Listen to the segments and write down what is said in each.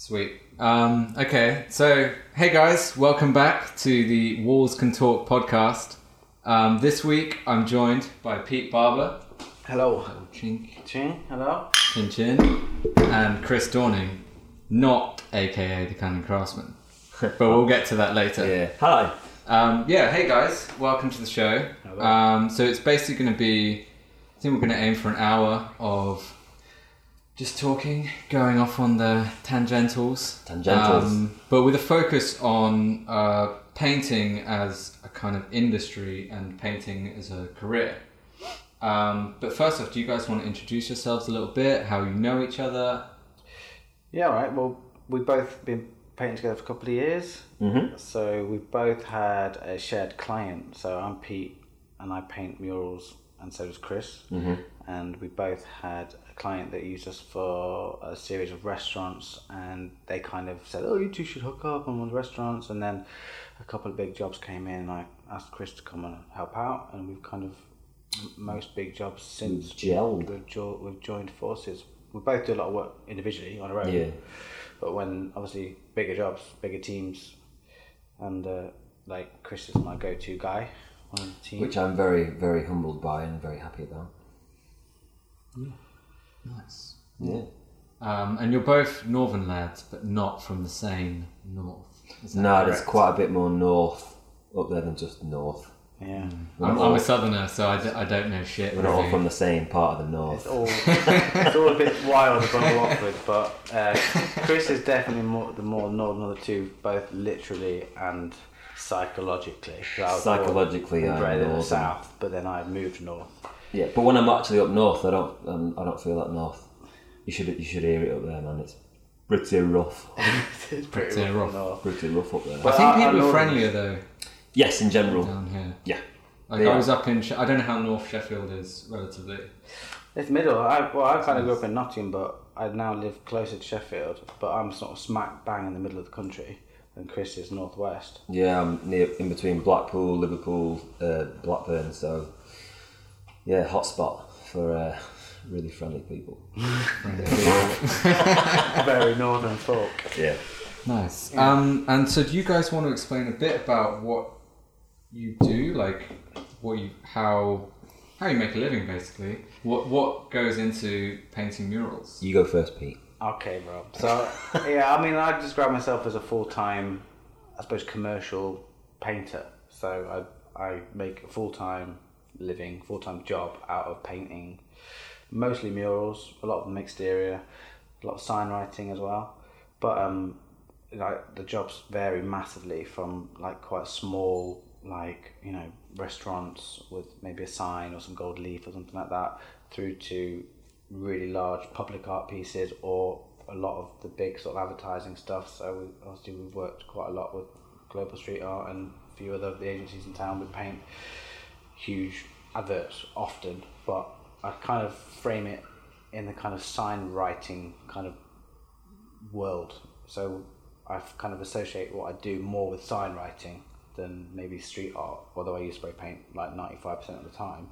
Sweet. Um, okay, so hey guys, welcome back to the Walls Can Talk podcast. Um, this week I'm joined by Pete Barber, Hello. Chink Ching, hello. Chin Chin, and Chris Dawning, not aka the Cannon Craftsman. But we'll get to that later. Yeah. Hi. Um, yeah, hey guys, welcome to the show. Hello. Um, so it's basically going to be, I think we're going to aim for an hour of just talking, going off on the tangentals. Tangentals. Um, but with a focus on uh, painting as a kind of industry and painting as a career. Um, but first off, do you guys want to introduce yourselves a little bit, how you know each other? Yeah, all right. Well, we've both been painting together for a couple of years. Mm-hmm. So we've both had a shared client. So I'm Pete and I paint murals, and so does Chris. Mm-hmm. And we both had a client that used us for a series of restaurants, and they kind of said, "Oh, you two should hook up on one of the restaurants." And then a couple of big jobs came in, and I asked Chris to come and help out, and we've kind of most big jobs since We've gelled. We've, jo- we've joined forces. We both do a lot of work individually on our own. Yeah. But when obviously bigger jobs, bigger teams, and uh, like Chris is my go-to guy on the team. Which I'm very, very humbled by and very happy about. Nice. Yeah. Um, and you're both northern lads, but not from the same north. No, there's correct? quite a bit more north up there than just north. yeah, I'm, I'm a southerner, so I, d- I don't know shit. we're not all from the same part of the it's north. all it's all a bit wild above Watford, but uh, Chris is definitely more the more northern of the two, both literally and psychologically. I was born Psychologically, and I'm bred in the northern. south, but then I moved north. Yeah, but when I'm actually up north, I don't, um, I don't feel that north. You should, you should hear it up there, man. It's pretty rough, it's Pretty up rough. north. pretty rough up there. I think our- our people are northern- friendlier though Yes, in general. down here. Yeah. Like They I was up in, I don't know how North Sheffield is relatively. It's middle. I, well, I kind of grew up in Nottingham, but I now live closer to Sheffield. But I'm sort of smack bang in the middle of the country, and Chris is northwest. Yeah, I'm near in between Blackpool, Liverpool, uh, Blackburn. So, yeah, hotspot for uh, really friendly people. Very northern folk. Yeah. Nice. Um, and so, do you guys want to explain a bit about what you do, like what you, how, how you make a living, basically? What what goes into painting murals? You go first, Pete. Okay, bro. So yeah, I mean, I describe myself as a full time, I suppose, commercial painter. So I I make a full time living, full time job out of painting, mostly murals, a lot of them exterior, a lot of sign writing as well. But um, like the jobs vary massively from like quite small, like you know, restaurants with maybe a sign or some gold leaf or something like that, through to really large public art pieces or a lot of the big sort of advertising stuff. So we, obviously we've worked quite a lot with Global Street Art and a few other the agencies in town. We paint huge adverts often, but I kind of frame it in the kind of sign writing kind of world. So I kind of associate what I do more with sign writing than maybe street art, although I use spray paint like 95% of the time.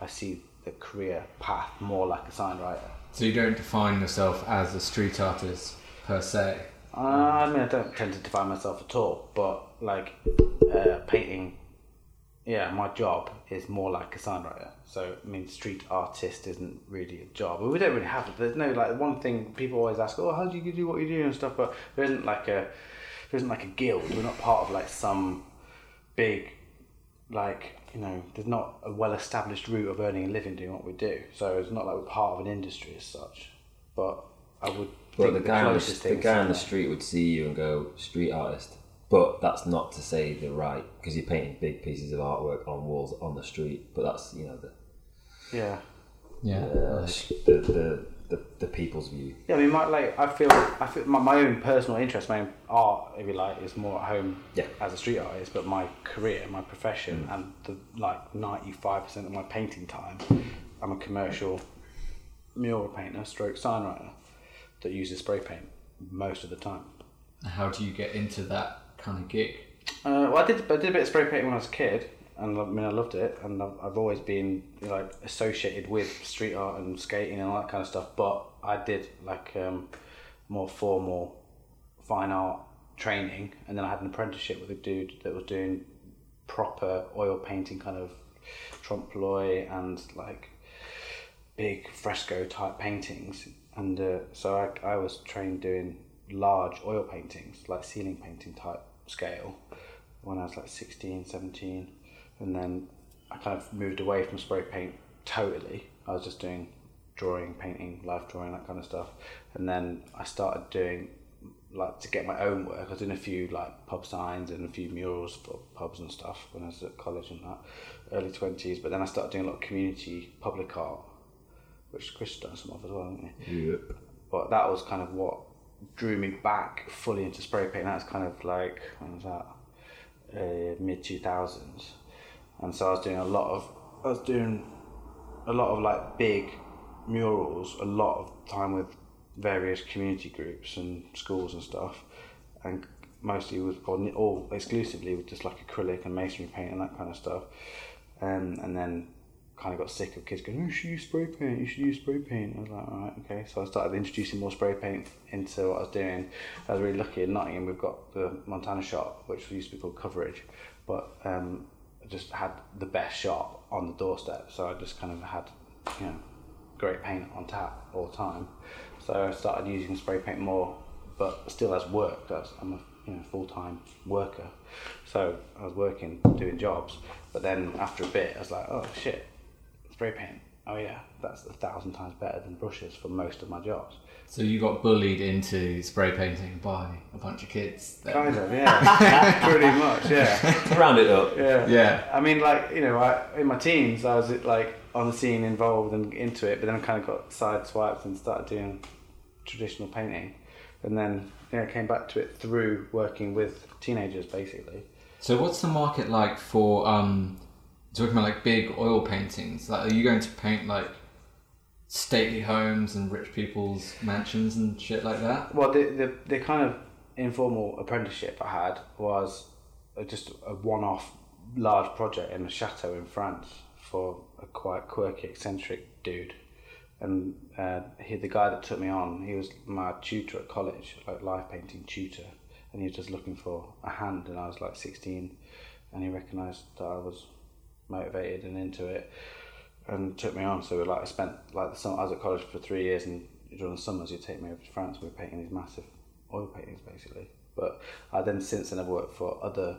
I see the career path more like a sign writer. So you don't define yourself as a street artist per se. Uh, I mean, I don't tend to define myself at all, but like uh, painting, yeah, my job is more like a sign writer. So, I mean, street artist isn't really a job. We don't really have it. There's no like one thing people always ask, oh, how do you do what you do and stuff, but there isn't like a there isn't like a guild. We're not part of like some big like you know there's not a well established route of earning a living doing what we do so it's not like we're part of an industry as such but I would But think the guy, on the, the guy on the street would see you and go, street artist. But that's not to say they're right, because you're painting big pieces of artwork on walls on the street. But that's, you know, the, yeah Yeah. uh, the, the, the, the people's view. Yeah, I mean, my, like I feel, I feel my, my own personal interest, my own art, if you like, is more at home Yeah. as a street artist. But my career, my profession, and the like ninety five percent of my painting time, I'm a commercial mural painter, stroke sign writer, that uses spray paint most of the time. How do you get into that kind of gig? Uh, well, I did, I did a bit of spray painting when I was a kid, and I mean, I loved it, and I've, I've always been like associated with street art and skating and all that kind of stuff. But I did like um, more formal fine art training, and then I had an apprenticeship with a dude that was doing proper oil painting, kind of trompe l'oeil and like big fresco type paintings. And uh, so I, I was trained doing large oil paintings, like ceiling painting type scale, when I was like 16, 17. And then I kind of moved away from spray paint totally. I was just doing drawing, painting, life drawing, that kind of stuff. And then I started doing like to get my own work. I was doing a few like pub signs and a few murals for pubs and stuff when I was at college and that, early twenties. But then I started doing a lot of community public art, which Chris done some of as well? Yep. But that was kind of what drew me back fully into spray paint. That's kind of like when was that? Uh, Mid two thousands, and so I was doing a lot of I was doing a lot of like big murals, a lot of time with various community groups and schools and stuff, and mostly with or all exclusively with just like acrylic and masonry paint and that kind of stuff, um, and then kind of got sick of kids going, "Oh, you should use spray paint. You should use spray paint." I was like, "All right, okay." So I started introducing more spray paint into what I was doing. I was really lucky in Nottingham. We've got the Montana shop, which used to be called Coverage, but um, I just had the best shop on the doorstep. So I just kind of had, you know, great paint on tap all the time. So I started using spray paint more, but still as work. I'm a you know full time worker, so I was working doing jobs. But then after a bit, I was like, oh shit, spray paint. Oh yeah, that's a thousand times better than brushes for most of my jobs. So you got bullied into spray painting by a bunch of kids. then? Kind of, yeah, pretty much, yeah. To round it up, Yeah. Yeah. I mean, like you know, I, in my teens, I was like on the scene, involved and into it, but then I kind of got sideswiped and started doing traditional painting, and then you know, came back to it through working with teenagers, basically. So what's the market like for um talking about like big oil paintings? Like are you going to paint like stately homes and rich people's mansions and shit like that? Well, the the, the kind of informal apprenticeship I had was uh, just a one-off large project in a chateau in France for a quite quirky, eccentric dude. And uh, he, the guy that took me on, he was my tutor at college, like life painting tutor, and he was just looking for a hand. And I was like 16, and he recognised that I was motivated and into it, and took me on. So like I spent like the summer, I was at college for three years, and during the summers he'd take me over to France. We were painting these massive oil paintings, basically. But I then since then I've worked for other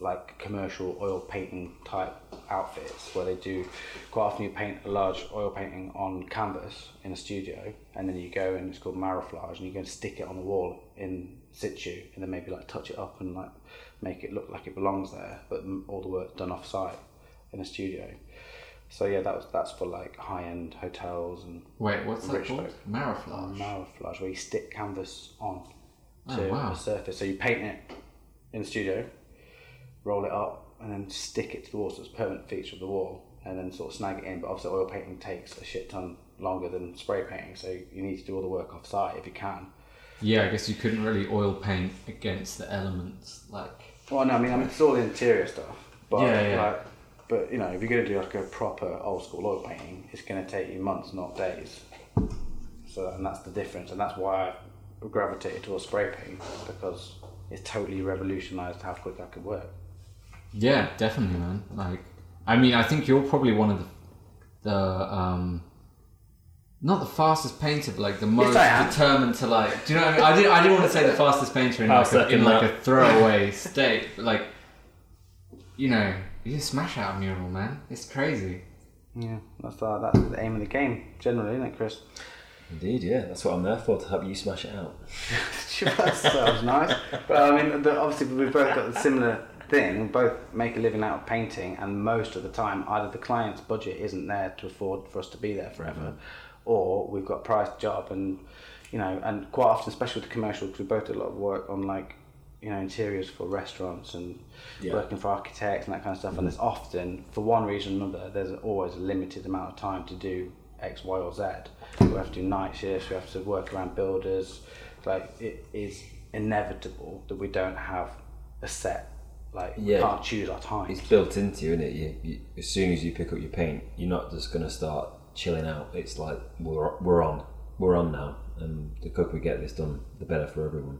like commercial oil painting type outfits where they do quite often you paint a large oil painting on canvas in a studio and then you go and it's called marouflage and you go and stick it on the wall in situ and then maybe like touch it up and like make it look like it belongs there but all the work done off site in a studio so yeah that was that's for like high end hotels and Wait, what's that called? folk. Marouflage. marouflage where you stick canvas on Oh, to wow. a surface. So you paint it in the studio, roll it up, and then stick it to the wall. So it's a permanent feature of the wall, and then sort of snag it in. But obviously, oil painting takes a shit ton longer than spray painting, so you need to do all the work off site if you can. Yeah, I guess you couldn't really oil paint against the elements like Well, no, I mean, I mean it's all the interior stuff, but Yeah, yeah. like, but you know, if you're going to do like a proper old school oil painting, it's going to take you months, not days. So, and that's the difference, and that's why I gravitated towards spray paint because it's totally revolutionised how quick I could work. Yeah, definitely, man. Like, I mean, I think you're probably one of the, the um, not the fastest painter, but like the most am. determined to like. Do you know what I mean? I didn't. I didn't want to say the fastest painter in like a, in like a throwaway state, but like, you know, you just smash out a mural, man. It's crazy. Yeah, that's uh, that's the aim of the game, generally, isn't it, Chris? indeed, yeah. That's what I'm there for to help you smash it out. that sounds nice. But I mean, the, obviously, we've both got the similar thing. We both make a living out of painting, and most of the time, either the client's budget isn't there to afford for us to be there forever, or we've got a priced job, and you know, and quite often, especially with the commercial, because we both do a lot of work on like you know interiors for restaurants and Yeah. working for architects and that kind of stuff. And mm-hmm. there's often, for one reason or another, there's always a limited amount of time to do X, Y, or Z. We have to do night shifts. We have to work around builders. Like it is inevitable that we don't have a set. Like we Yeah. can't choose our time. It's built into you, isn't it? You, you, as soon as you pick up your paint, you're not just going to start chilling out. It's like we're, we're on. we're on now, and the quicker we get this done, the better for everyone.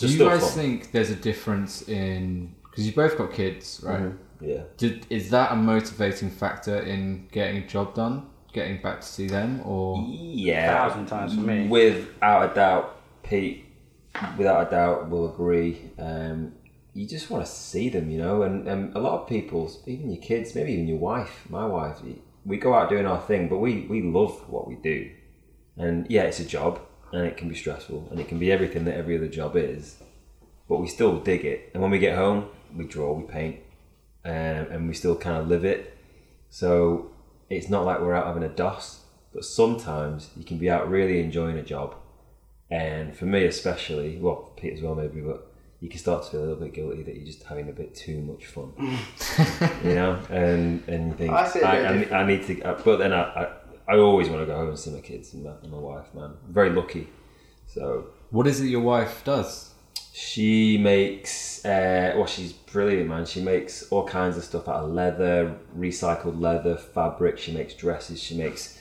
Do you guys fun. think there's a difference in because you both got kids, right? Mhm. Yeah. Did, is that a motivating factor in getting a job done, getting back to see them, or Yeah, a Thousand times for me. Without a doubt, Pete. Without a doubt, will agree. Um, you just want to see them, you know, and, and a lot of people, even your kids, maybe even your wife, my wife, we go out doing our thing, but we we love what we do, and yeah, it's a job, and it can be stressful, and it can be everything that every other job is, but we still dig it. And when we get home, we draw, we paint, um, and we still kind of live it. So it's not like we're out having a DOS, but sometimes you can be out really enjoying a job. And for me, especially, well, Pete as well, maybe, but you can start to feel a little bit guilty that you're just having a bit too much fun, you know. And and you think I see it a I, I. I need to, uh, but then I, I always want to go home and see my kids and my, and my wife, man. I'm very lucky. So what is it your wife does? she makes, uh, well, she's brilliant, man. She makes all kinds of stuff out of leather, recycled leather, fabric. She makes dresses. She makes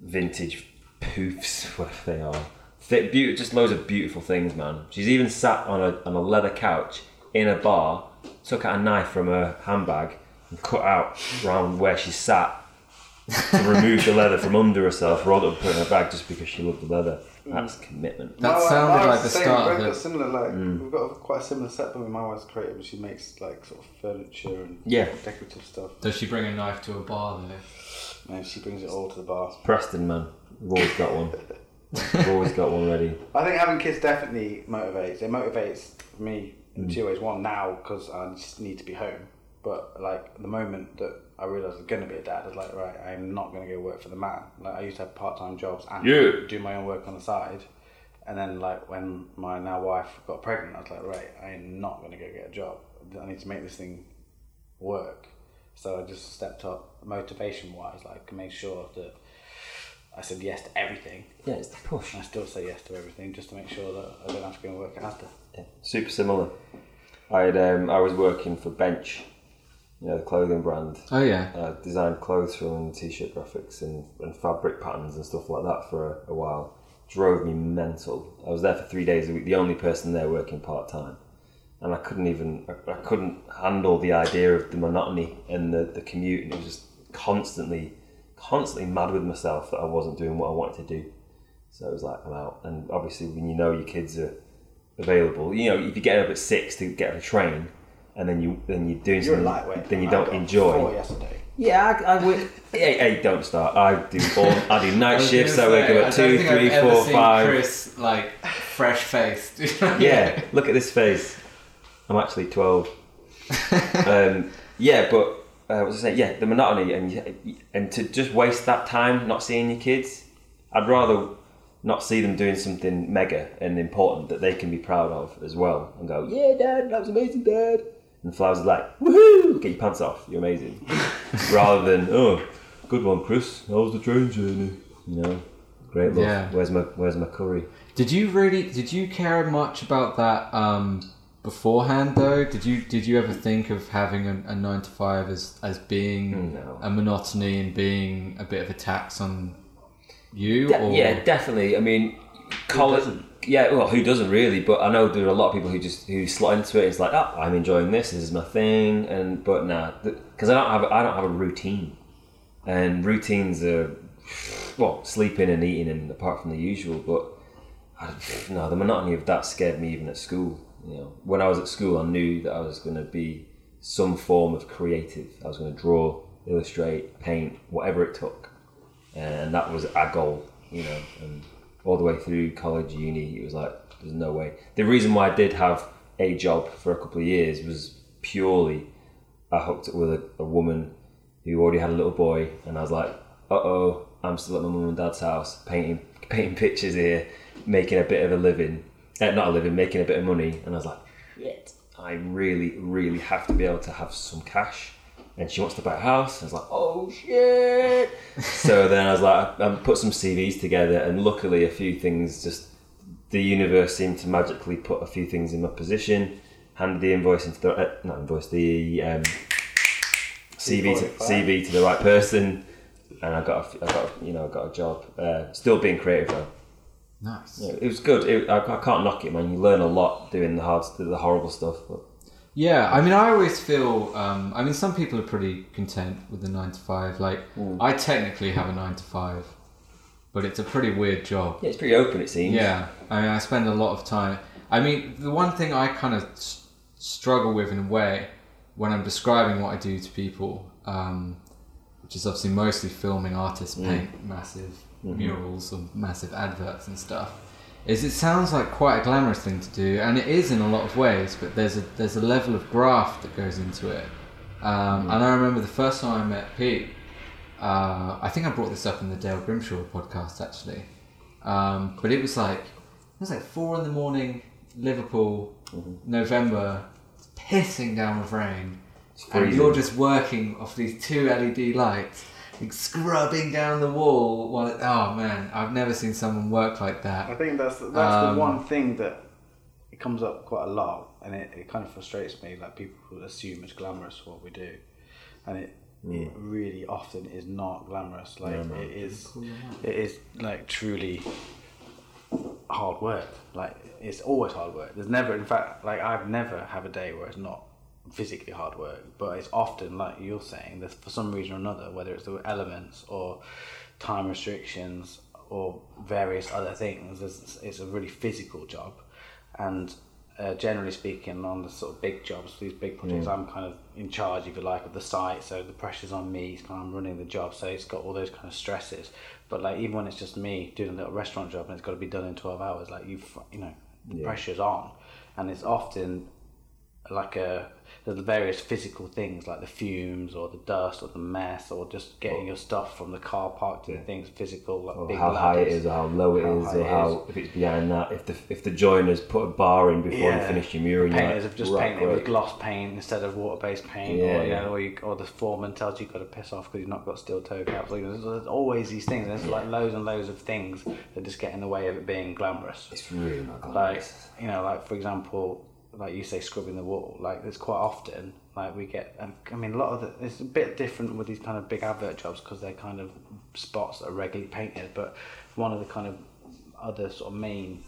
vintage poofs, whatever they are. Thick, just loads of beautiful things, man. She's even sat on a on a leather couch in a bar, took out a knife from her handbag and cut out around where she sat to remove the leather from under herself, rather than up and put it in her bag just because she loved the leather. That's commitment. That My sounded my like the same, start We've of got it. similar, like Mm. we've got quite a similar setup. But my wife's creative, she makes like sort of furniture and Yeah. decorative stuff. Does she bring a knife to a bar though? And she brings it all to the bar. Preston, man. We've always got one. We've always got one ready. I think having kids definitely motivates. It motivates me in Mm. two ways. One, now because I just need to be home. But like the moment that I realised I was going to be a dad, I was like, right, I'm not going to go work for the man. Like I used to have part time jobs and Yeah. do my own work on the side. And then like when my now wife got pregnant, I was like, right, I am not going to go get a job. I need to make this thing work. So I just stepped up motivation wise, like made sure that I said yes to everything. Yeah, it's the push. I still say yes to everything just to make sure that I don't have to go and work at Asda. Yeah, super similar. I had, um, I was working for Bench, you know, the clothing brand. Oh yeah. I designed clothes from t-shirt graphics and, and fabric patterns and stuff like that for a, a while. Drove me mental. I was there for three days a week, the only person there working part time, and I couldn't even I, I couldn't handle the idea of the monotony and the, the commute, and it was just constantly constantly mad with myself that I wasn't doing what I wanted to do. So it was like I'm out, and obviously when you know your kids are available, you know if you get up at six to get on a train, and then you then you're doing You're a something lightweight. then you I don't got enjoy. Four yesterday. Yeah, I, I would. hey, hey, don't start. I do all. I do night was shifts. I gonna wake say, up at I don't two, think three, I've ever four, seen five. Chris like fresh faced. Yeah, look at this face. I'm actually twelve. um, yeah, but uh, what was I saying? Yeah, the monotony and you- and to just waste that time not seeing your kids. I'd rather not see them doing something mega and important that they can be proud of as well, and go, "Yeah, Dad, that was amazing, Dad." And Flowers is like, "Woohoo! Get your pants off. You're amazing." rather than, "Oh, good one, Chris. How was the train journey?" You know, great love. Yeah. Where's my Where's my curry? Did you really? Did you care much about that um, beforehand, though? Did you Did you ever think of having a, a nine to five as as being No. a monotony and being a bit of a tax on you? De- or yeah, definitely. I mean, college. doesn't? Yeah, well, who doesn't really? But I know there are a lot of people who just who slot into it. It's like, oh, I'm enjoying this. This is my thing. And but nah, because I don't have I don't have a routine, and routines are well sleeping and eating and apart from the usual. But I, no, the monotony of that scared me even at school. You know, when I was at school, I knew that I was going to be some form of creative. I was going to draw, illustrate, paint, whatever it took and that was our goal, you know. And all the way through college, uni, it was like there's no way. The reason why I did have a job for a couple of years was purely I hooked up with a, a woman who already had a little boy, and I was like, uh oh, I'm still at my mum and dad's house painting painting pictures here, making a bit of a living, uh, not a living, making a bit of money, and I was like, shit, I really, really have to be able to have some cash. And she wants to buy a house. I was like, oh shit. so then I was like, I, put some CVs together, and luckily a few things just the universe seemed to magically put a few things in my position. Handed the invoice into the uh, not invoice the um, CV to CV to the right person. and I got a, I got a, you know I got a job. Uh, still being creative though. Nice. Yeah, it was good. It, I, I can't knock it, man. You learn a lot doing the hard, the horrible stuff. But Yeah, I mean, I always feel. Um, I mean, some people are pretty content with the nine to five. Like, I technically have a nine to five, but it's a pretty weird job. yeah, it's pretty open. It seems. Yeah, I mean, I spend a lot of time. I mean, the one thing I kind of s- struggle with in a way when I'm describing what I do to people, um, which is obviously mostly filming artists paint massive murals or massive adverts and stuff, is it sounds like quite a glamorous thing to do, and it is in a lot of ways. But there's a there's a level of graft that goes into it. Um, And I remember the first time I met Pete. Uh, I think I brought this up in the Dale Grimshaw podcast actually. Um, but it was like it was like four in the morning, Liverpool, November, pissing down with rain, and you're just working off these two LED lights, scrubbing down the wall. While it, oh man, I've never seen someone work like that. I think that's that's Um, the one thing that it comes up quite a lot, and it, it kind of frustrates me. Like people who assume it's glamorous what we do, and it it really often is not glamorous. Like No, no. it is, it is like truly hard work. Like it's always hard work. There's never, in fact, like I've never have a day where it's not physically hard work, but it's often like you're saying that for some reason or another, whether it's the elements or time restrictions or various other things, it's, it's a really physical job, and. Uh, generally speaking, on the sort of big jobs, these big projects, I'm kind of in charge, if you like, of the site. So the pressure's on me. It's kind of I'm running the job, so it's got all those kind of stresses. But like even when it's just me doing a little restaurant job and it's got to be done in twelve hours, like you, you know, the Yeah. pressure's on, and it's often like a the various physical things like the fumes or the dust or the mess or just getting your stuff from the car park to the things physical like Or big how high it ladders. is, or how low it How is, or it how if it's behind that. If the if the joiners put a bar in before you finish your mural, you're painters like, have just painted with gloss paint instead of water-based paint, Yeah, or you yeah. know, or, you, or the foreman tells you you've got to piss off because you've not got steel toe caps. Like, there's, there's always these things. There's like loads and loads of things that just get in the way of it being glamorous. It's really not glamorous like you know like for example like you say scrubbing the wall like there's quite often like we get um, i mean a lot of the it's a bit different with these kind of big advert jobs because they're kind of spots that are regularly painted but one of the kind of other sort of main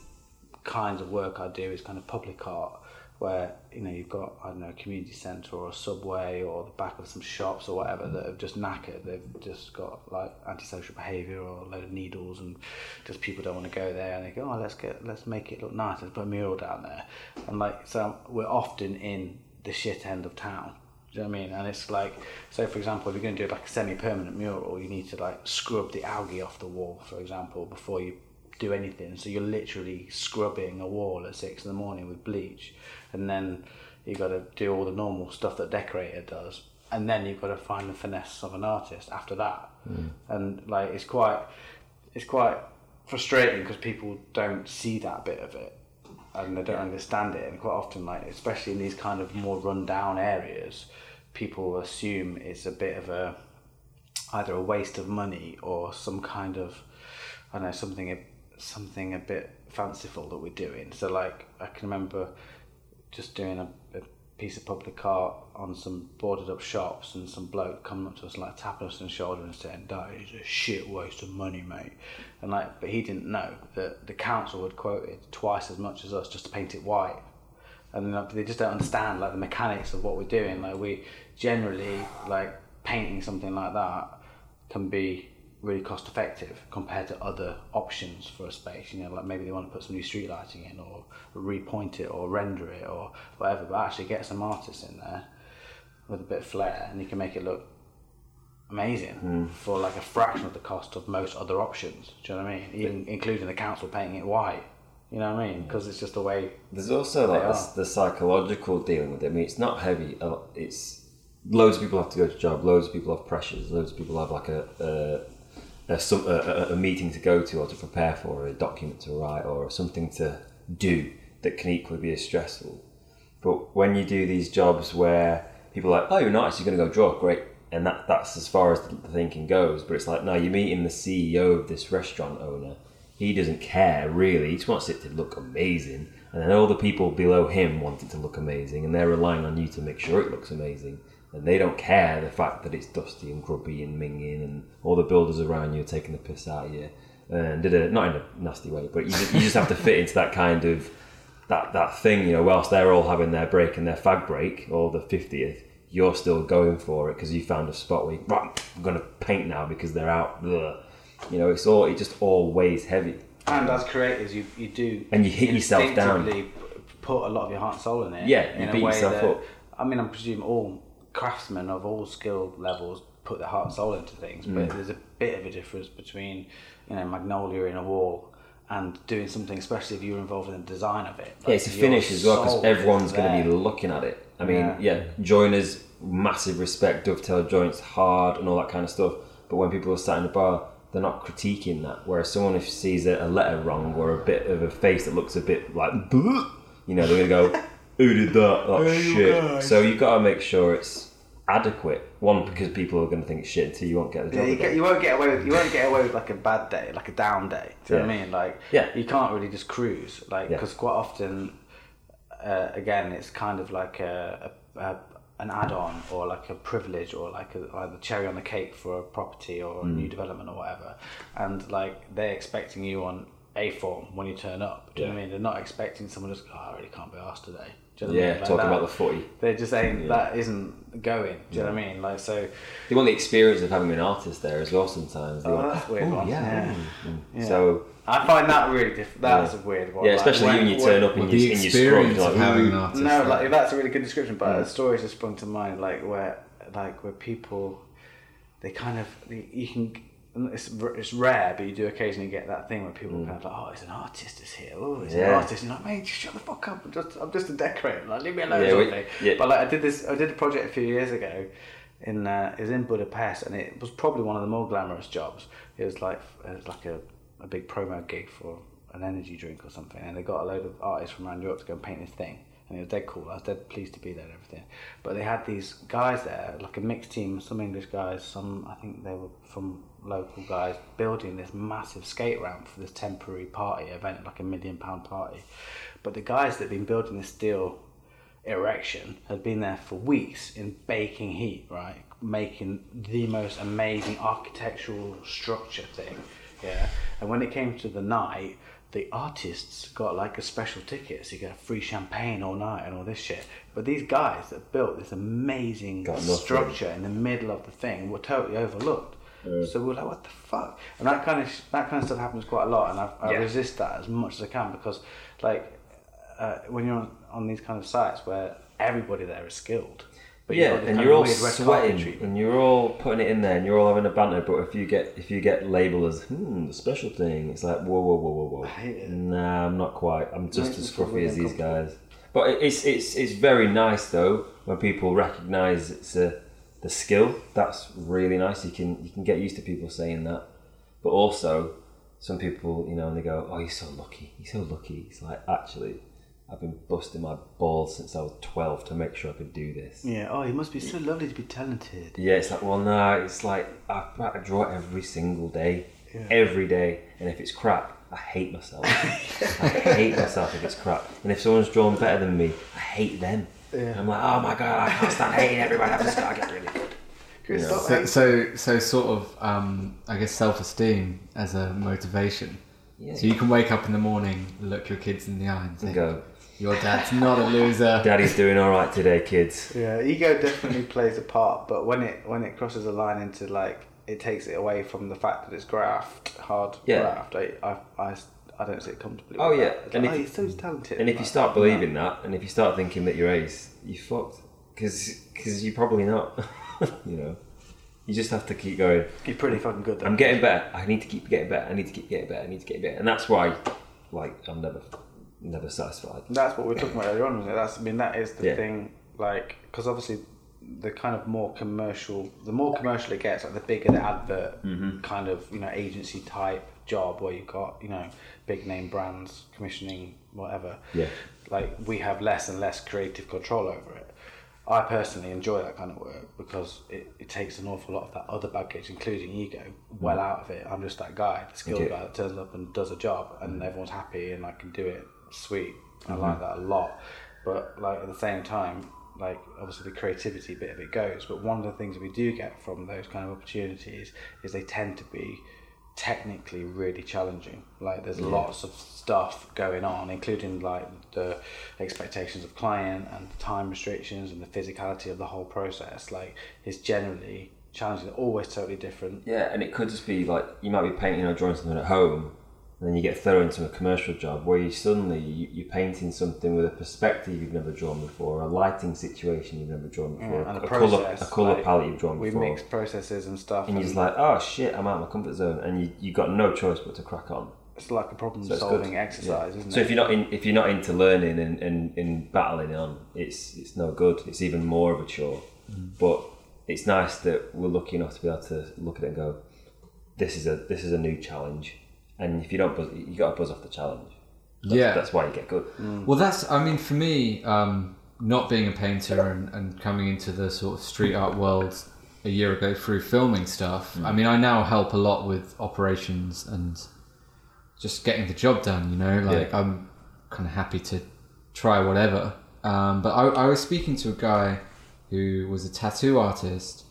kinds of work i do is kind of public art where you know you've got I don't know a community centre or a subway or the back of some shops or whatever that have just knackered. They've just got like antisocial behaviour or a load of needles and just people don't want to go there and they go oh let's get let's make it look nice let's put a mural down there and like so we're often in the shit end of town. Do you know what I mean? And it's like, so for example, if you're going to do like a semi-permanent mural, you need to like scrub the algae off the wall, for example, before you do anything. So you're literally scrubbing a wall at six in the morning with bleach, and then you've got to do all the normal stuff that decorator does, and then you've got to find the finesse of an artist after that. Hmm. And like, it's quite, it's quite frustrating because people don't see that bit of it and they don't understand it and quite often like especially in these kind of more run down areas people assume it's a bit of a either a waste of money or some kind of I don't know something a, something a bit fanciful that we're doing. So like I can remember just doing a, a piece of public art on some boarded up shops and some bloke coming up to us like tapping us on the shoulder and saying that is a shit waste of money mate. And like but he didn't know that the council had quoted twice as much as us just to paint it white. And like, they just don't understand like the mechanics of what we're doing. Like we generally like painting something like that can be really cost effective compared to other options for a space you know like maybe they want to put some new street lighting in or repoint it or render it or whatever but actually get some artists in there with a bit of flair and you can make it look amazing for like a fraction of the cost of most other options do you know what I mean even including the council painting it white you know what I mean because it's just the way There's also like the psychological dealing with it. I mean, it's not heavy. uh, It's loads of people have to go to job. Loads of people have pressures. Loads of people have like a a, a, a, a, meeting to go to or to prepare for, or a document to write, or something to do that can equally be as stressful. But when you do these jobs where people are like, oh, you're artist, you're going to go draw, great. And that, that's as far as the thinking goes. But it's like, no, you're meeting the CEO of this restaurant owner. He doesn't care really. He just wants it to look amazing. And then all the people below him want it to look amazing. And they're relying on you to make sure it looks amazing. And they don't care the fact that it's dusty and grubby and minging and all the builders around you are taking the piss out of you and did it not in a nasty way, but you just, you just have to fit into that kind of that that thing, you know. Whilst they're all having their break and their fag break or the fiftieth, you're still going for it because you found a spot where you, right, I'm going to paint now because they're out. Ugh. You know, it's all it just all weighs heavy. And as creators, you, you do And you hit yourself down. Put a lot of your heart and soul in it. Yeah, you beat yourself that, up. I mean, I'm presuming all craftsmen of all skill levels put their heart and soul into things, but Mm. there's a bit of a difference between you know magnolia in a wall and doing something, especially if you're involved in the design of it. Yeah, it's a finish as well because everyone's going to be looking at it. I mean, Yeah. yeah. joiners, massive respect, dovetail joints, hard, and all that kind of stuff. But when people are sat in the bar, they're not critiquing that. Whereas someone if sees a, letter wrong or a bit of a face that looks a bit like, you know, they're going to go, "Who did that? You shit." guys. So you've got to make sure it's adequate. One because people are going to think it's shit, two you won't get the Yeah, job. you, get, you won't get away with you won't get away with like a bad day, like a down day. Do you know what I mean? Like, Yeah. you can't really just cruise, like, Yeah. because quite often, uh, again, it's kind of like a, a, a an add-on or like a privilege or like a, like the cherry on the cake for a property or a Mm. new development or whatever, and like they're expecting you on a form when you turn up. Do you know what I mean? They're not expecting someone just, oh, I really can't be asked today. Do you know what I yeah, mean? Like talking that- about the footy. They're just saying Yeah. that isn't going. Do you know what I mean? Like so. They want the experience of having an artist there as well. Sometimes. They Oh, want, that's weird "Oh, one." Yeah. Yeah. mm, mm." Yeah. So I find that really different. That's Yeah. a weird one. Yeah, Like, especially when- when you turn up Well, in the your, in your scrub, experience you're of like, having "Ooh." an artist. No, right? like that's a really good description. But a story just sprung to mind, like where, like where people, they kind of, they, you can. It's, it's rare, but you do occasionally get that thing where people kind of like, oh, it's an artist is here. Oh, it's an Mm. Artist. And you're like, mate, just shut the fuck up. I'm just, I'm just a decorator. Like, leave me alone. Yeah, we- yeah. But like, I did this. I did a project a few years ago. In uh, it was in Budapest, and it was probably one of the more glamorous jobs. It was like it was like a, a big promo gig for an energy drink or something, and they got a load of artists from around Europe to go and paint this thing. And it was dead cool. I was dead pleased to be there and everything. But they had these guys there, like a mixed team, some English guys, some I think they were from local guys, building this massive skate ramp for this temporary party event, like a million pound party. But the guys that had been building this steel erection had been there for weeks in baking heat, right? Making the most amazing architectural structure thing. Yeah. And when it came to the night, the artists got like a special ticket, so you get free champagne all night and all this shit. But these guys that built this amazing structure in the middle of the thing were totally overlooked. So we were like, "What the fuck?" And that kind of that kind of stuff happens quite a lot, and I, I Yeah. resist that as much as I can because, like, uh, when you're on, on these kind of sites where everybody there is skilled, but yeah, and you're all weird red carpet sweating and you're all putting it in there and you're all having a banter. But if you get if you get labelled as hmm the special thing, it's like whoa whoa whoa whoa whoa. hate it. Nah, I'm not quite. I'm just as scruffy as these guys. But it's it's it's very nice though when people recognise it's a the skill. That's really nice. You can you can get used to people saying that. But also, some people you know and they go, oh you're so lucky. You're so lucky. It's like actually. I've been busting my balls since I was 12 to make sure I could do this. Yeah. Oh, you must be so lovely to be talented. Yeah, it's like, well, no, it's like I, I draw every single day, Yeah. every day, and if it's crap, I hate myself. I hate myself if it's crap, and if someone's drawn better than me, I hate them. Yeah. I'm like, oh my god, I can't stand hating everybody. I've just got to get really good. Chris, Yeah. So, so, so sort of, um, I guess, self-esteem as a motivation. Yeah. So you can wake up in the morning, look your kids in the eye, and And think, go, "Your dad's not a loser." Daddy's doing all right today, kids. Yeah, ego definitely plays a part, but when it when it crosses a line into like it takes it away from the fact that it's graft, hard Yeah. graft. I, I, I, I don't see it comfortably. Oh, yeah, that. And like, if- oh, you're so talented. And if you start believing that, and if you start thinking that you're ace, you're fucked. Because you're probably not. you know, you just have to keep going. you're pretty fucking good. Though. I'm getting better. I need to keep getting better. I need to keep getting better. I need to get better. And that's why, like, I'm never, never satisfied. That's what we were talking about earlier on. Wasn't it? That's I mean that is the Yeah. thing. Like because obviously the kind of more commercial, the more commercial it gets, like the bigger the advert Mm-hmm. kind of you know agency type job where you've got you know big name brands commissioning whatever. Yeah. Like we have less and less creative control over it. I personally enjoy that kind of work because it, it takes an awful lot of that other baggage, including ego, well out of it. I'm just that guy, the skilled Okay. guy that turns up and does a job, and everyone's happy, and I can do it. Sweet, I Mm-hmm. like that a lot. But like at the same time, like obviously the creativity bit of it goes. But one of the things we do get from those kind of opportunities is they tend to be technically really challenging. Like there's lots of stuff going on, including like the expectations of client and the time restrictions and the physicality of the whole process. Like it's generally challenging. Always totally different. Yeah, and it could just be like you might be painting or drawing something at home, and then you get thrown into a commercial job where you suddenly you, you're painting something with a perspective you've never drawn before, a lighting situation you've never drawn before, and a, the color a color like, palette you've drawn We before, mix processes and stuff. and you're just like, oh shit, I'm out of my comfort zone, and you you got no choice but to crack on. it's like a problem So solving exercise, isn't So it? if you're not in, if you're not into learning and, and, and battling on, it's it's no good. It's even more of a chore. Mm. But it's nice that we're lucky enough to be able to look at it and go, this is a this is a new challenge, and if you don't buzz, you got to buzz off the challenge. That's, Yeah. that's why you get good. Well, that's, I mean, for me, um, not being a painter and, and coming into the sort of street art world a year ago through filming stuff, I mean, I now help a lot with operations and just getting the job done, you know? Like, Yeah. I'm kind of happy to try whatever. Um, but I, I was speaking to a guy who was a tattoo artist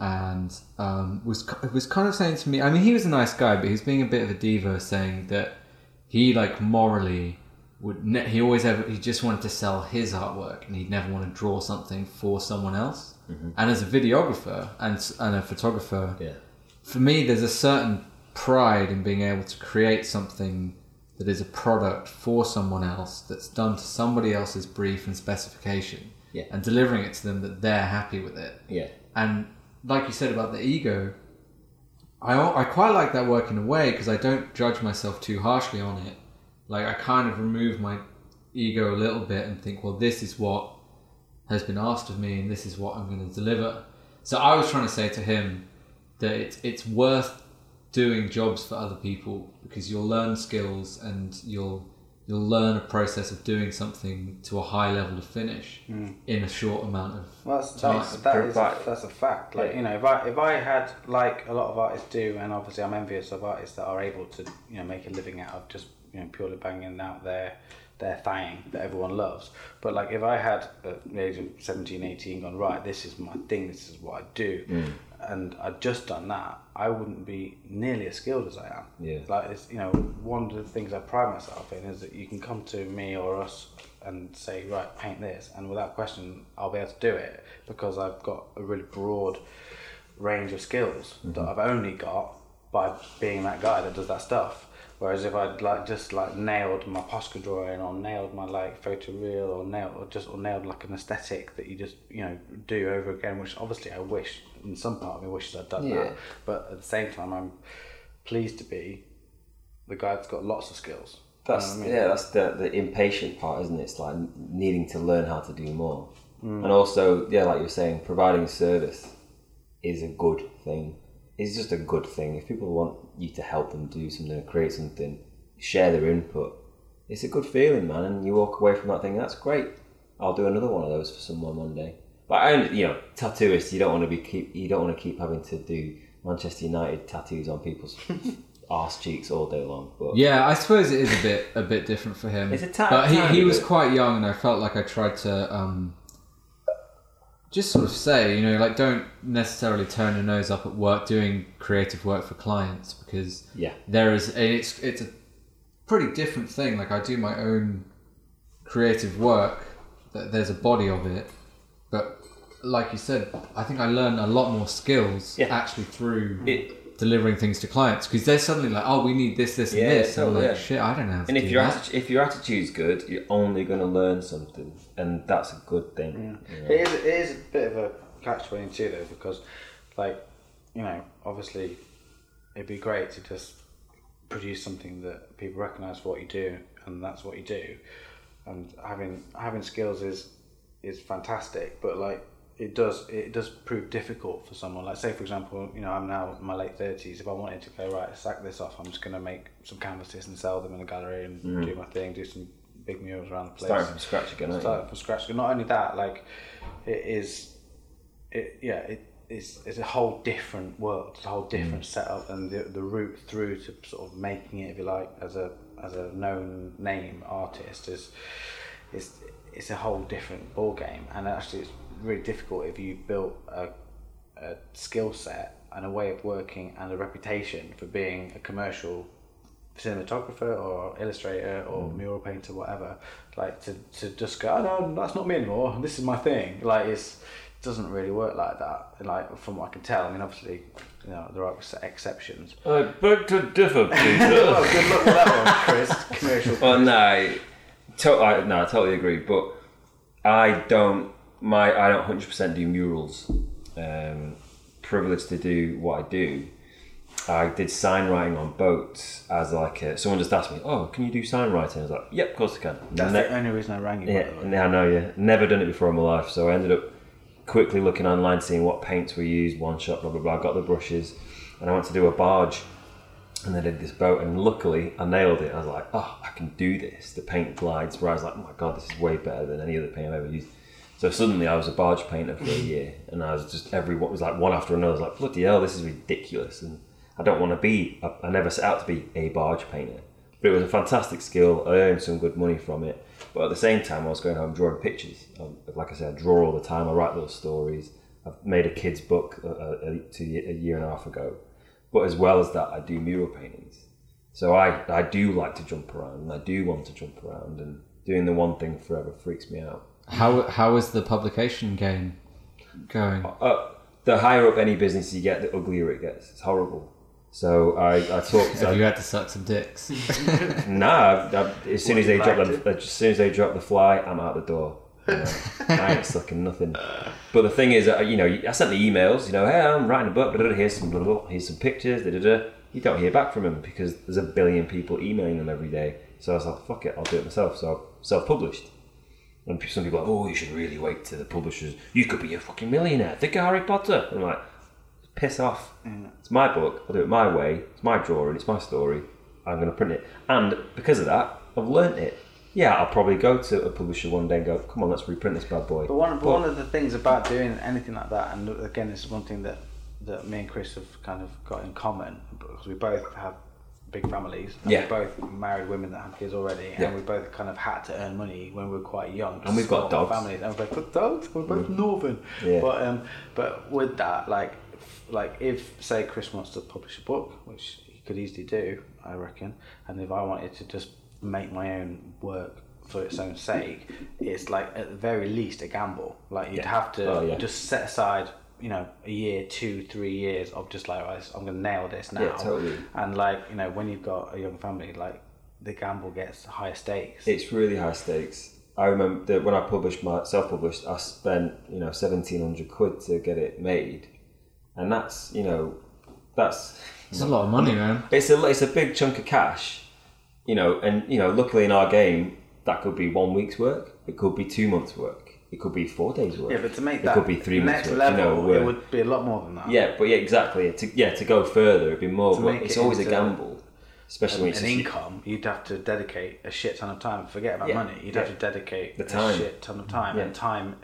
and um, was was kind of saying to me. I mean, he was a nice guy, but he was being a bit of a diva, saying that he like morally would ne- he always ever he just wanted to sell his artwork and he'd never want to draw something for someone else. And as a videographer and and a photographer, Yeah. for me, there's a certain pride in being able to create something that is a product for someone else that's done to somebody else's brief and specification Yeah. and delivering it to them that they're happy with it. Yeah. And like you said about the ego, I, I quite like that work in a way because I don't judge myself too harshly on it. Like I kind of remove my ego a little bit and think, well, this is what has been asked of me and this is what I'm going to deliver. So I was trying to say to him that it's, it's worth doing jobs for other people because you'll learn skills and you'll you'll learn a process of doing something to a high level of finish mm. in a short amount of Well, that's, time. that's, that is a, that's a fact. Like Yeah. you know, if I if I had like a lot of artists do, and obviously I'm envious of artists that are able to you know make a living out of just you know purely banging out their their thing that everyone loves. But like if I had at the age of 17, 18 gone right, this is my thing, this is what I do, mm. and I'd just done that, I wouldn't be nearly as skilled as I am. Yeah. Like it's you know one of the things I pride myself in is that you can come to me or us and say right paint this and without question I'll be able to do it because I've got a really broad range of skills that mm-hmm. I've only got by being that guy that does that stuff. Whereas if I'd like just like nailed my Posca drawing or nailed my like photo reel or nailed or just or nailed like an aesthetic that you just you know do over again, which obviously I wish in some part of me wishes I'd done Yeah. that. But at the same time, I'm pleased to be the guy that's got lots of skills. You know That's I mean? yeah, that's the the impatient part, isn't it? It's like needing to learn how to do more, mm. and also yeah, like you were saying, providing service is a good thing. It's just a good thing. If people want you to help them do something, or create something, share their input. It's a good feeling, man, and you walk away from that thing. That's great. I'll do another one of those for someone one day. But I, you know, tattooist, you don't want to be keep, you don't want to keep having to do Manchester United tattoos on people's arse cheeks all day long. But Yeah, I suppose it is a bit a bit different for him. It's a ta- but he, he was bit. quite young, and I felt like I tried to um, just sort of say, you know, like don't necessarily turn your nose up at work doing creative work for clients because yeah, there is it's it's a pretty different thing. Like I do my own creative work, that there's a body of it, but like you said, I think I learned a lot more skills Yeah. actually through It- delivering things to clients because they're suddenly like, oh, we need this, this, and Yeah, this, and I'm totally, like, yeah. shit, I don't know how to and if do your that. atti- if your attitude's good, you're only going to learn something, and that's a good thing. you know. It is, it is a bit of a catch 22 though, because, like, you know, obviously it'd be great to just produce something that people recognise for what you do, and that's what you do. And having having skills is is fantastic, but like it does it does prove difficult for someone. Like say for example, you know, I'm now in my late thirties. If I wanted to go right, sack this off, I'm just going to make some canvases and sell them in a gallery and mm. do my thing, do some big murals around the place Starting from scratch again, starting from scratch. Not only that, like it is, it yeah, it is it's a whole different world, it's a whole mm. different setup, and the the route through to sort of making it, if you like, as a as a known name artist is it's it's a whole different ball game, and actually it's really difficult if you built a, a skill set and a way of working and a reputation for being a commercial cinematographer or illustrator or mm. mural painter, whatever. Like to, to just go, oh no, that's not me anymore. This is my thing. Like it's it doesn't really work like that. Like from what I can tell. I mean, obviously, you know, there are exceptions. Uh, I beg to differ, well, good luck with that one, Chris. Commercial. well, no, to- I, no, I totally agree. But I don't, my, I don't hundred percent do murals. Um, privileged to do what I do. I did sign writing on boats as like a, someone just asked me, "Oh, can you do sign writing?" I was like, "Yep, of course I can." That's Ne- the only reason I rang you. Yeah, by the way. yeah, I know. Yeah, never done it before in my life, so I ended up quickly looking online, seeing what paints were used, one shot, blah blah blah. I got the brushes, and I went to do a barge, and I did this boat, and luckily I nailed it. I was like, oh, I can do this. The paint glides. Where I was like, oh my god, this is way better than any other paint I've ever used. So suddenly I was a barge painter for a mm-hmm. year, and I was just every what was like one after another. I was like, bloody hell, this is ridiculous, and I don't want to be. I, I never set out to be a barge painter, but it was a fantastic skill. I earned some good money from it, but at the same time, I was going home drawing pictures. Um, like I said, I draw all the time. I write little stories. I've made a kids book uh, uh, a, a, a, a year and a half ago, but as well as that, I do mural paintings. So I, I do like to jump around, and I do want to jump around, and doing the one thing forever freaks me out. How how is the publication game going? Uh, the higher up any business you get, the uglier it gets. It's horrible. So I, I talked. Have you had to suck some dicks? Nah, I've, I've, as soon What, as they drop liked the, as soon as they drop the fly, I'm out the door. You know, I ain't sucking nothing. But the thing is, uh, you know, I sent the emails. You know, hey, I'm writing a book. Blah, blah, blah, here's some, blah, blah, blah, here's some pictures. Da, da, da. You don't hear back from them because there's a billion people emailing them every day. So I was like, fuck it, I'll do it myself. So I self-published. And some people are like, oh, you should really wait to the publishers. You could be a fucking millionaire. Think of Harry Potter. I'm like, piss off. It's my book. I'll do it my way. It's my drawing. It's my story. I'm going to print it. And because of that, I've learnt it. Yeah, I'll probably go to a publisher one day and go, come on, let's reprint this bad boy. But one, but one of the things about doing anything like that, and again, this is one thing that, that me and Chris have kind of got in common, because we both have big families. And Yeah. We're both married women that have kids already, Yeah. and we both kind of had to earn money when we were quite young. And we've got dogs. Families. And we've both got dogs. We're both northern. Yeah. But um, but with that, like, like if say Chris wants to publish a book, which he could easily do, I reckon, and if I wanted to just make my own work for its own sake, it's like at the very least a gamble. Like you'd Yeah. have to Oh, yeah. just set aside, you know, a year, two, three years of just like "Right, I'm going to nail this now. Yeah, totally. And like you know, when you've got a young family, like the gamble gets higher stakes. It's really high stakes. I remember that when I published my self-published, I spent you know seventeen hundred quid to get it made, and that's you know that's It's a lot of money, man. it's a it's a big chunk of cash, you know, and you know luckily in our game that could be one week's work, it could be two months' work, it could be four days' work. yeah, but to make it that could be three next work. level, you know, it would be a lot more than that. yeah, but yeah, exactly. To yeah to go further, it'd be more. It's it always a gamble, especially when it's an income, you'd have to dedicate a shit ton of time. Forget about Yeah, money. You'd have to dedicate The a time. shit ton of time, Yeah. and time,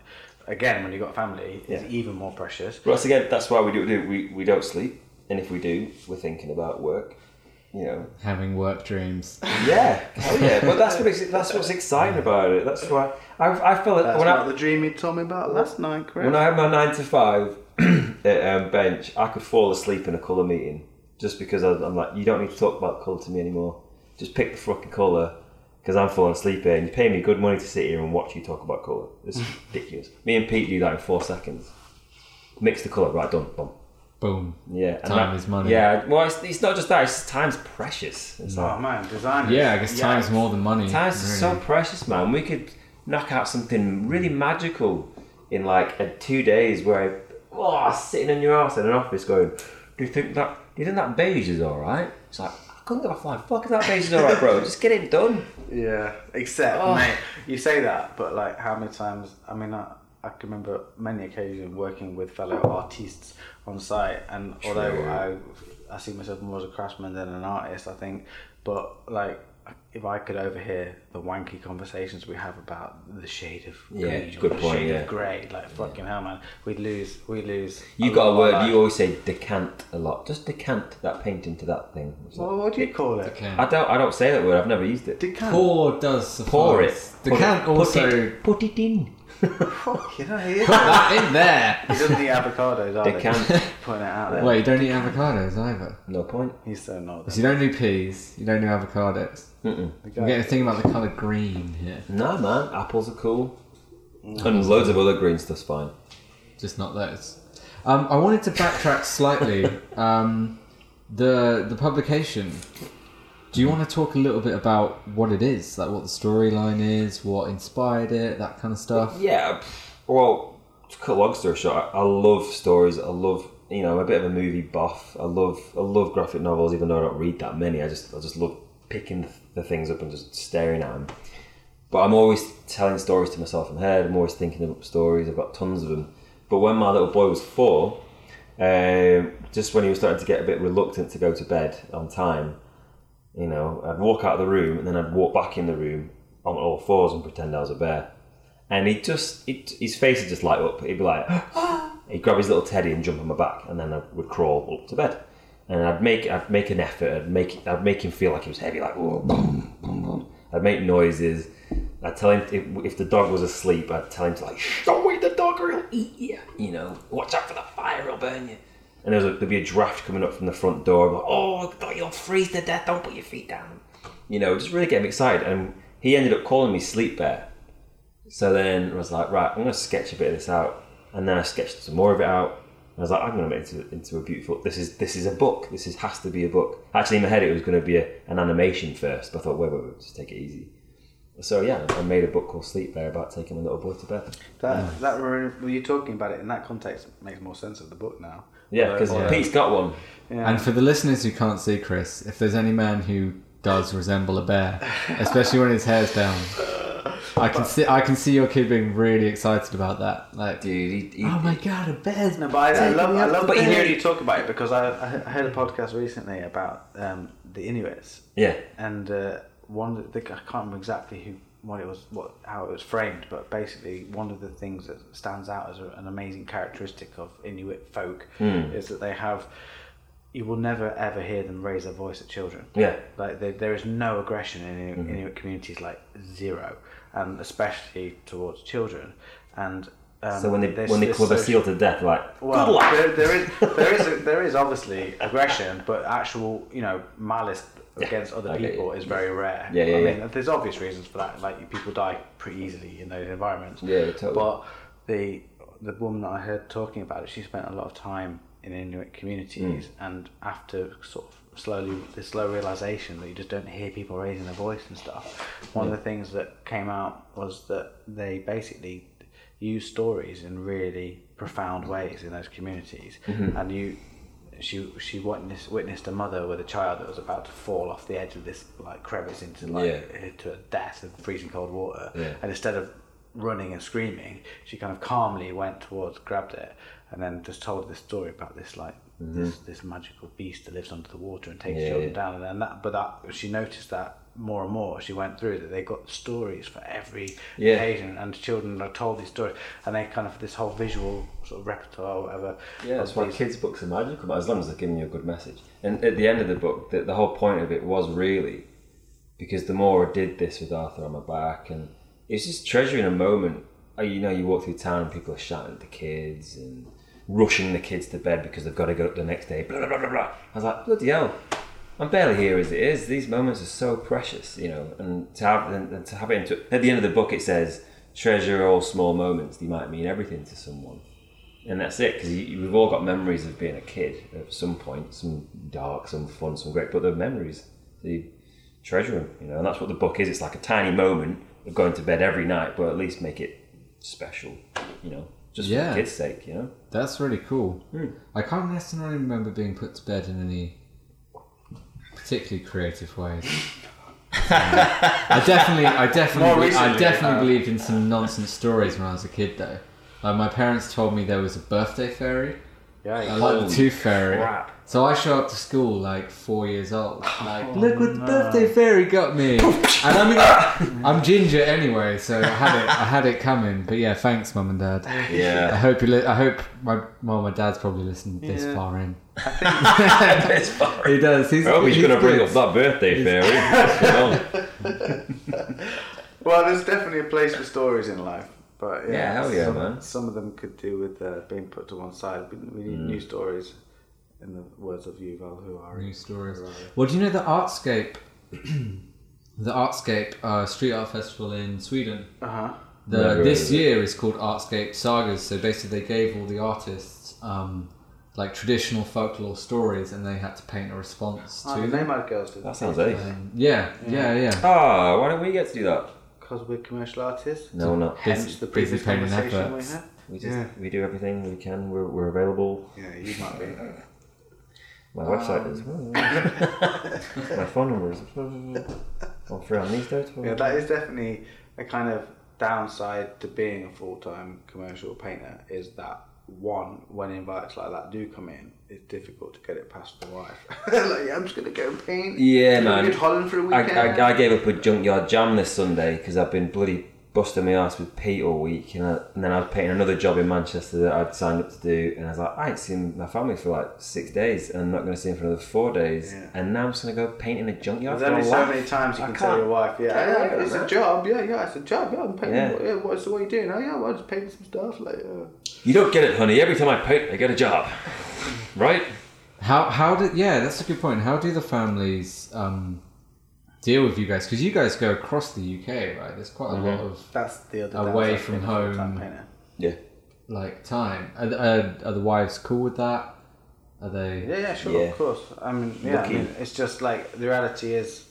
again, when you've got a family, is Yeah. even more precious. But once again, that's why we do what we do. We, we don't sleep, and if we do, we're thinking about work. You know. Having work dreams. Yeah, oh yeah. But that's what it's, that's what's exciting about it. That's why I I felt That's when what I the dream you told me about last night, Chris. when I had my nine to five at um, bench, I could fall asleep in a colour meeting just because I, I'm like, you don't need to talk about colour to me anymore. Just pick the fucking colour because I'm falling asleep here, and you pay me good money to sit here and watch you talk about colour. It's ridiculous. Me and Pete do that in four seconds. Mix the colour, right? Done. Boom. Boom. Yeah, and Time is money. Yeah, well, it's, it's not just that; it's time's precious. It's oh, like, oh man, design. Yeah, I guess time's more than money. time's really. so precious, man. We could knock out something really magical in like a two days, where I, oh, sitting in your ass in an office, going, "Do you think that? Do you think that beige is all right?" It's like I couldn't give a flying fuck if that beige is all right, bro. Just get it done. Yeah, except Oh. mate, you say that, but like how many times? I mean, I, I can remember many occasions working with fellow artists on site, and although I I see myself more as a craftsman than an artist, I think, but like if I could overhear the wanky conversations we have about the shade of Yeah, good or the point, shade yeah. of grey, like fucking hell, man, we'd lose, we lose. You a got lot a word. You always say decant a lot. Just decant that paint into that thing. Well, what do you call it? Decant. I don't. I don't say that word. I've never used it. Decant. Pour does suffice. Pour it. The Put can it- put also it, put it in. Fuck, you know, he, is- that in there. he doesn't eat avocados, either. Decant. Just Putting it out there. Wait, you don't eat avocados either. No point. He's so not. So you don't do peas. You don't do avocados. Mm-mm. I'm getting a thing about the colour green here. No man, apples are cool, and loads of other green stuff's fine. just not those. Um, I wanted to backtrack slightly. Um, the the publication. Do you want to talk a little bit about what it is, like what the storyline is, what inspired it, that kind of stuff? Yeah. Well, to cut a long story short, I, love stories. I love you know I'm a bit of a movie buff. I love I love graphic novels, even though I don't read that many. I just I just love picking the, things up and just staring at them. But I'm always telling stories to myself in head. I'm always thinking of stories. I've got tons of them. But when my little boy was four, um, just when he was starting to get a bit reluctant to go to bed on time, you know, I'd walk out of the room and then I'd walk back in the room on all fours and pretend I was a bear. And he just, he, his face would just light up. He'd be like, he'd grab his little teddy and jump on my back, and then I would crawl up to bed. And I'd make, I'd make an effort. I'd make, I'd make him feel like he was heavy, like boom, boom, boom. I'd make noises. I'd tell him if, if the dog was asleep, I'd tell him to like, don't wake the dog or he'll eat you. You know, watch out for the fire, he'll burn you. And there was a, there'd be a draft coming up from the front door. I'm like, oh, God, you'll freeze to death. Don't put your feet down. You know, just really get him excited. And he ended up calling me Sleep Bear. So then I was like, right, I'm going to sketch a bit of this out. And then I sketched some more of it out. And I was like, I'm going to make it into, into a beautiful. This is this is a book. This is has to be a book. Actually, in my head, it was going to be a, an animation first. But I thought, wait, wait, wait, just take it easy. So yeah, I made a book called Sleep Bear about taking my little boy to bed. That, that re- when you're talking about it in that context, makes more sense of the book now. Yeah, because Although- Pete's got one. Yeah. And for the listeners who can't see Chris, if there's any man who does resemble a bear, especially when his hair's down, I can see I can see your kid being really excited about that. Like, Dude, he, he, oh my god, a bear's No, but I, I love, I love to to hear you talk about it because I, I heard a podcast recently about um, the Inuits yeah, and uh, one of the, I can't remember exactly who what it was what how it was framed, but basically one of the things that stands out as a, an amazing characteristic of Inuit folk Hmm. is that they have you will never ever hear them raise their voice at children. yeah. Like there, there is no aggression in Inuit, Mm-hmm. Inuit communities, like zero, and especially towards children. And um, So when they when they the social- seal to death, like well, good luck. there, there is there is there is obviously aggression, but actual you know malice Yeah, against other get people is very rare. Yeah, yeah, I yeah. mean, there's obvious reasons for that. Like people die pretty easily in those environments. Yeah, totally. But the the woman that I heard talking about it, she spent a lot of time in Inuit communities, Hmm. and after sort of slowly the slow realization that you just don't hear people raising their voice and stuff. One of the things that came out was that they basically use stories in really profound ways in those communities, Mm-hmm. and you. She she witnessed witnessed a mother with a child that was about to fall off the edge of this like crevice into like Yeah. to a death of freezing cold water, Yeah. and instead of running and screaming, she kind of calmly went towards, grabbed it, and then just told this story about this like this this magical beast that lives under the water and takes Mm-hmm. Yeah, children down. And then that, but that she noticed that more and more as she went through that they got stories for every Yeah. occasion, and children are told these stories, and they kind of this whole visual sort of repertoire or whatever. Yeah, that's why kids' books are magical, but as long as they're giving you a good message. And at the end of the book, the, the whole point of it was really because the more I did this with Arthur on my back, and it's just treasuring a moment. Uh, You know, you walk through town and people are shouting at the kids and rushing the kids to bed because they've got to go up the next day. Blah blah blah blah. blah. I was like, bloody hell. I'm barely here as it is. These moments are so precious, you know, and to have and, to have it into at the end of the book, it says, "Treasure all small moments. They might mean everything to someone." and that's it because we've all got memories of being a kid at some point some dark some fun some great but they're memories so you treasure them you know and that's what the book is it's like a tiny moment of going to bed every night but at least make it special you know just for the kids sake you know That's really cool. Hmm. I can't necessarily remember being put to bed in any particularly creative ways. I definitely, I definitely, I definitely uh, believed in some nonsense stories when I was a kid. Though, like my parents told me there was a birthday fairy Yeah, I like the tooth fairy. crap. So I show up to school like four years old. Like, look what the birthday fairy got me. and I mean, I'm ginger anyway, so I had it. I had it coming. But yeah, thanks, mum and dad. Yeah. I hope you. Li- I hope my mum and dad's probably listened this Yeah. far in. It's fine. He does. He's, I hope he's he's going to bring good. up that birthday fairy. What's going on? Well, there's definitely a place for stories in life, but yeah, Yeah, hell yeah, some, man. Some of them could do with uh, being put to one side. We, we need Mm. new stories. In the words of Yuval Harari. New stories. Well, do you know the Artscape? the Artscape uh, Street Art Festival in Sweden. Uh huh. The, this year is called Artscape Sagas. So basically, they gave all the artists um, like traditional folklore stories, and they had to paint a response Oh, to the them. Neymar girls did That sounds ace. Um, yeah, yeah, yeah. Ah, why don't we get to do that? Because we're commercial artists. No, not. Hence Busy- the busy previous painting conversation we adverts. had. We just Yeah. we do everything we can. We're, we're available. Yeah, you might be. My website is. my phone number is. I'm free on these days. Yeah, that is definitely a kind of downside to being a full time commercial painter is that one, when invites like that do come in, it's difficult to get it past the wife. like, yeah, I'm just gonna go and paint. Yeah, man. Holland for a I, weekend. I, I gave up a junkyard jam this Sunday because I've been bloody busting my ass with Pete all week, and, I, and then I was painting another job in Manchester that I'd signed up to do, and I was like, I ain't seen my family for like six days, and I'm not going to see them for another four days, Yeah. and now I'm just going to go paint in a junkyard. There's for only so laugh. many times you I can tell can't- your wife, yeah, can't yeah, it's with a job, yeah, yeah, it's a job, yeah, I'm painting. Yeah. Yeah. what, so what are you doing? Oh, yeah, well, I'm just painting some stuff. Like, uh, You don't get it, honey. Every time I paint, I get a job, right? How how did yeah? That's a good point. How do the families um, deal with you guys? Because you guys go across the UK, right? There's quite a lot Mhm. of that's the other Away from being full-time home. Yeah. like time. Are, are, are the wives cool with that? Are they? Yeah, yeah, sure, Yeah. of course. I mean, yeah, I mean, it's just like the reality is.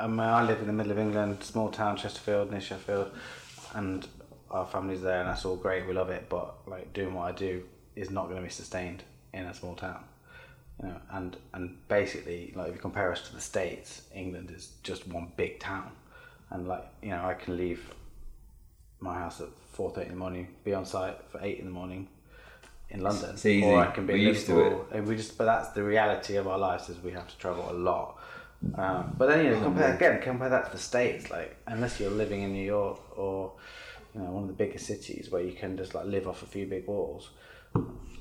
I mean, I live in the middle of England, small town, Chesterfield, near Sheffield, and our family's there, and that's all great. We love it, but like doing what I do is not going to be sustained in a small town. You know, and and basically, like if you compare us to the states, England is just one big town, and like you know, I can leave my house at four thirty in the morning, be on site for eight in the morning in London, It's easy. or I can be We're used to Liverpool, and we just. But that's the reality of our lives is we have to travel a lot. Um, but then you know, compare again, compare that to the states. Like unless you're living in New York or you know one of the bigger cities where you can just like live off a few big walls,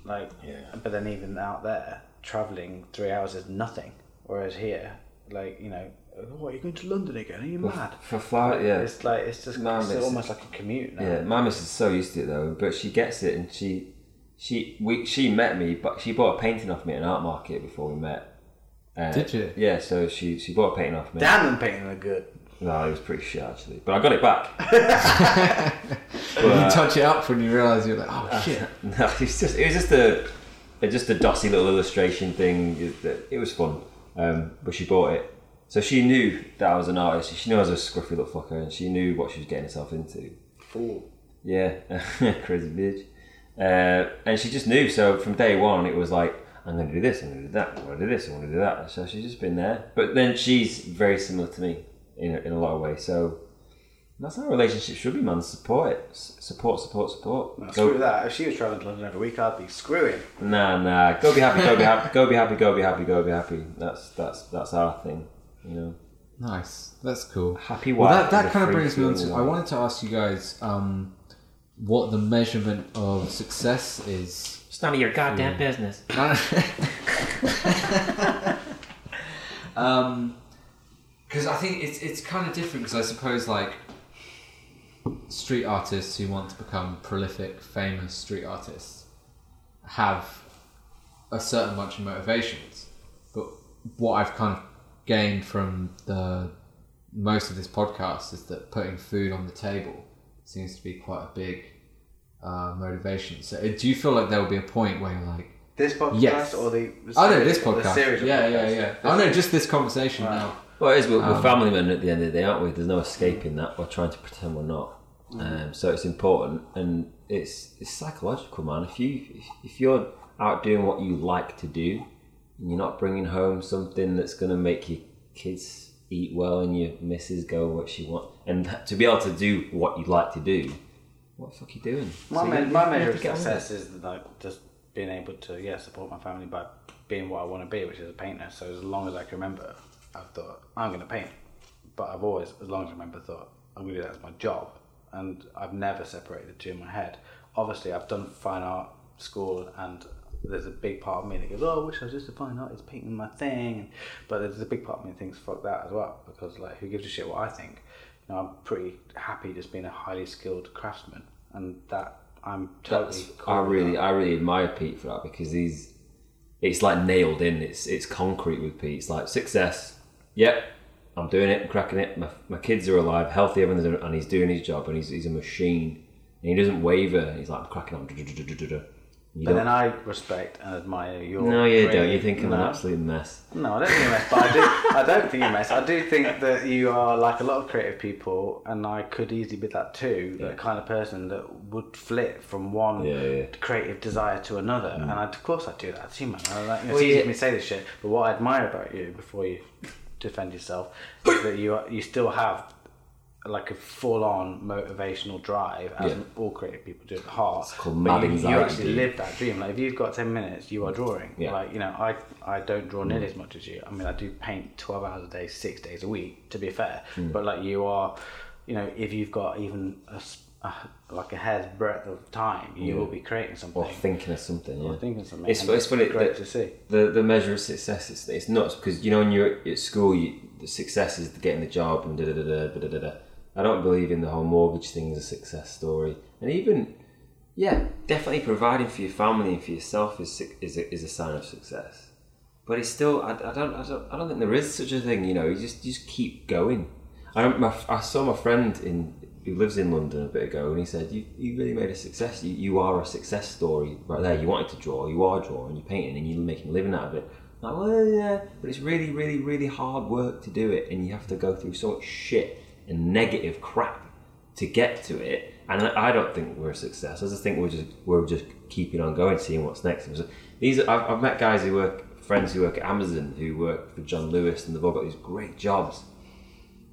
like. Yeah. But then even out there, traveling three hours is nothing. Whereas here, like you know, oh, what are you going to London again? Are you mad? For flight, yeah. It's like it's just Man, it's it's- almost like a commute now. Yeah, my missus is so used to it though, but she gets it and she she we she met me, but she bought a painting off me at an art market before we met. Uh, Did you? Yeah, so she she bought a painting off me. Damn, them painting are good. No, it was pretty shit actually, but I got it back. you touch it up when you realise you're like, oh shit. no, it's just it was just a, a just a dossy little illustration thing. It, it was fun, um, but she bought it, so she knew that I was an artist. She knew I was a scruffy little fucker, and she knew what she was getting herself into. Fool. Yeah, crazy bitch. Uh, and she just knew. So from day one, it was like, I'm going to do this, I'm going to do that, I'm going to do this, I'm going to do that. So she's just been there. But then she's very similar to me in a, in a lot of ways. So that's how a relationship should be, man. Support it. Support, support, support. No, Go- screw that. If she was traveling to London every week, I'd be screwing. Nah, nah. Go be happy. Go be happy. Go be happy. Go be happy. Go be happy. That's that's that's our thing. You know, Nice. That's cool. happy Well, wife. that, that kind of brings me on to. I wanted to ask you guys um, what the measurement of success is. It's none of your goddamn business. um, because I think it's it's kind of different. Because I suppose like street artists who want to become prolific, famous street artists have a certain bunch of motivations. But what I've kind of gained from the most of this podcast is that putting food on the table seems to be quite a big uh, motivation. So, uh, do you feel like there will be a point where you're like, This podcast Yes. or the, the oh no, this podcast, series yeah, yeah, yeah. This- Oh no, just this conversation now. Well, it is. We're, we're Um, family men at the end of the day, aren't we? There's no escaping that. We're trying to pretend we're not. Um, so it's important, and it's it's psychological, man. If you if you're out doing what you like to do, and you're not bringing home something that's going to make your kids eat well and your missus go what she wants, and to be able to do what you like to do, what the fuck are you doing? My, So my measure of get on with it. success is like just being able to yeah support my family by being what I want to be, which is a painter. So as long as I can remember, I've thought I'm going to paint. But I've always, as long as I remember, thought I'm going to do that as my job, and I've never separated the two in my head. Obviously, I've done fine art school, and there's a big part of me that goes, "Oh, I wish I was just a fine artist painting my thing," but there's a big part of me that thinks, "Fuck that" as well, because like, who gives a shit what I think? You know, I'm pretty happy just being a highly skilled craftsman, and that I'm totally. Cool I really. I really admire Pete for that because he's, it's like nailed in. It's it's concrete with Pete. It's like success. Yep, I'm doing it. I'm cracking it. My, my kids are alive, healthy, everything, and he's doing his job, and he's he's a machine, and he doesn't waver. He's like I'm cracking on. You But don't- then I respect and admire your. no, you don't. You think I'm an absolute mess. No, I don't think you're a mess, but I do. I don't think you're a mess. I do think that you are like a lot of creative people, and I could easily be that too. The kind of person that would flip from one Yeah, yeah. creative desire to another, mm. and I, of course I do that. It's human. I, like, you know, Well, it's easy for me to say this shit, but what I admire about you before you defend yourself is that you you still have like a full-on motivational drive, as Yeah. all creative people do at heart. It's called mad you, you actually live that dream. Like if you've got ten minutes, you are drawing. Yeah. Like you know, I I don't draw nearly as much as you. I mean, I do paint twelve hours a day, six days a week. To be fair, Hmm. but like you are, you know, if you've got even a, a- like a hair's breadth of time, you Yeah. will be mm. creating something. Or thinking of something. Yeah. Or thinking something. It's, it's funny. Great that- to see. the the measure of success is it's nuts because you know when you're at school you, the success is getting the job and da da da da da da da. I don't believe in the whole mortgage thing as a success story, and even yeah, definitely providing for your family and for yourself is is a, is a sign of success. But it's still I, I don't I don't I don't think there is such a thing. You know, you just you just keep going. I my, I saw my friend in who lives in London a bit ago, and he said, "You you really made a success. You, you are a success story right there. You wanted to draw, you are drawing, you're painting, and you're making a living out of it." I'm like, well, yeah, but it's really, really, really hard work to do it, and you have to go through so much shit and negative crap to get to it. And I don't think we're a success. I just think we're just we're just keeping on going, seeing what's next. So these I've, I've met guys who work, friends who work at Amazon, who work for John Lewis, and they've all got these great jobs,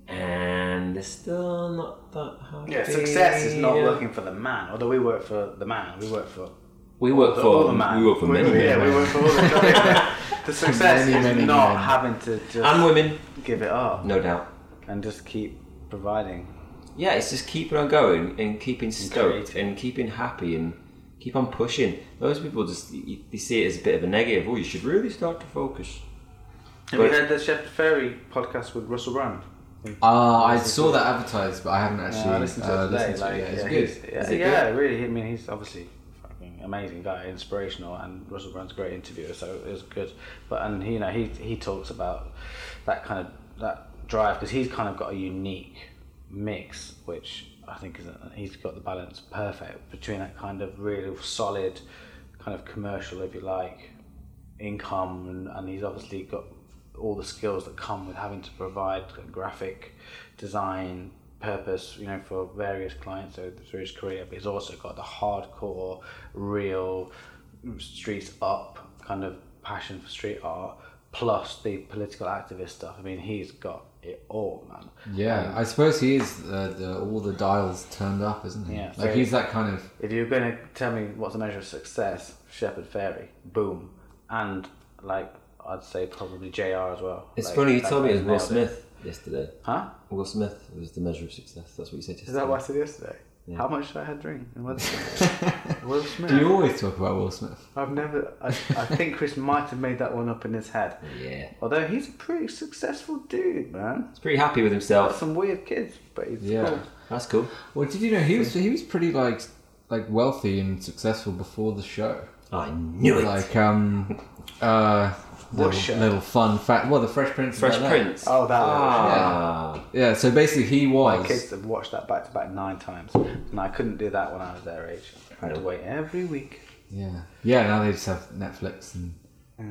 and they're still not that hard. Yeah, success is not working for the man. Although we work for the man, we work for We work the, for all the man. we work for We- many yeah, men we work for all the. the success Many, is many not men. having to just and women, give it up no doubt. and just keep providing. Yeah, it's just keeping on going and keeping stoked and keeping happy and keep on pushing. Those people just you see it as a bit of a negative. Oh, you should really start to focus. Have But- you heard the Shepard Fairey podcast with Russell Brand? Uh, I saw that advertised, but I haven't actually Yeah, I listened to uh, it today. listened to like, it. Yeah, it's yeah, good. Yeah, Is it yeah, really. I mean, he's obviously a fucking amazing guy, inspirational, and Russell Brand's a great interviewer, so it was good. But and he, you know, he he talks about that kind of that drive because he's kind of got a unique mix, which I think is a, he's got the balance perfect between that kind of really solid, kind of commercial, if you like, income, and, and he's obviously got all the skills that come with having to provide graphic design purpose, you know, for various clients so through his career. But he's also got the hardcore, real streets up kind of passion for street art, plus the political activist stuff. I mean, he's got it all, man. Yeah, I suppose he is uh, the all the dials turned up, isn't he? Yeah, like so- he's that kind of. If you're going to tell me what's the measure of success, Shepard Fairey, boom, and like I'd say probably JR as well. It's Like, funny you told me it was Will nailed it. Smith yesterday. Huh? Will Smith was the measure of success. That's what you said yesterday. Is that what I said yesterday? Yeah. How much did I have drink? And what- Will Smith. Do you always talk about Will Smith? I've never. I, I think Chris might have made that one up in his head. Yeah, Although he's a pretty successful dude, man. he's pretty happy with himself. Got himself. some weird kids, but he's Yeah. cool. That's cool. Well, did you know he was he was pretty like like wealthy and successful before the show? I knew it. Like um, uh, What little, show? little fun fact. Well, the Fresh Prince. Fresh like that. Prince. Oh, that little ah. Yeah. So basically, he was. My kids have watched that back to back nine times, and I couldn't do that when I was their age. I had to wait every week. Yeah. Yeah. Now they just have Netflix and Yeah.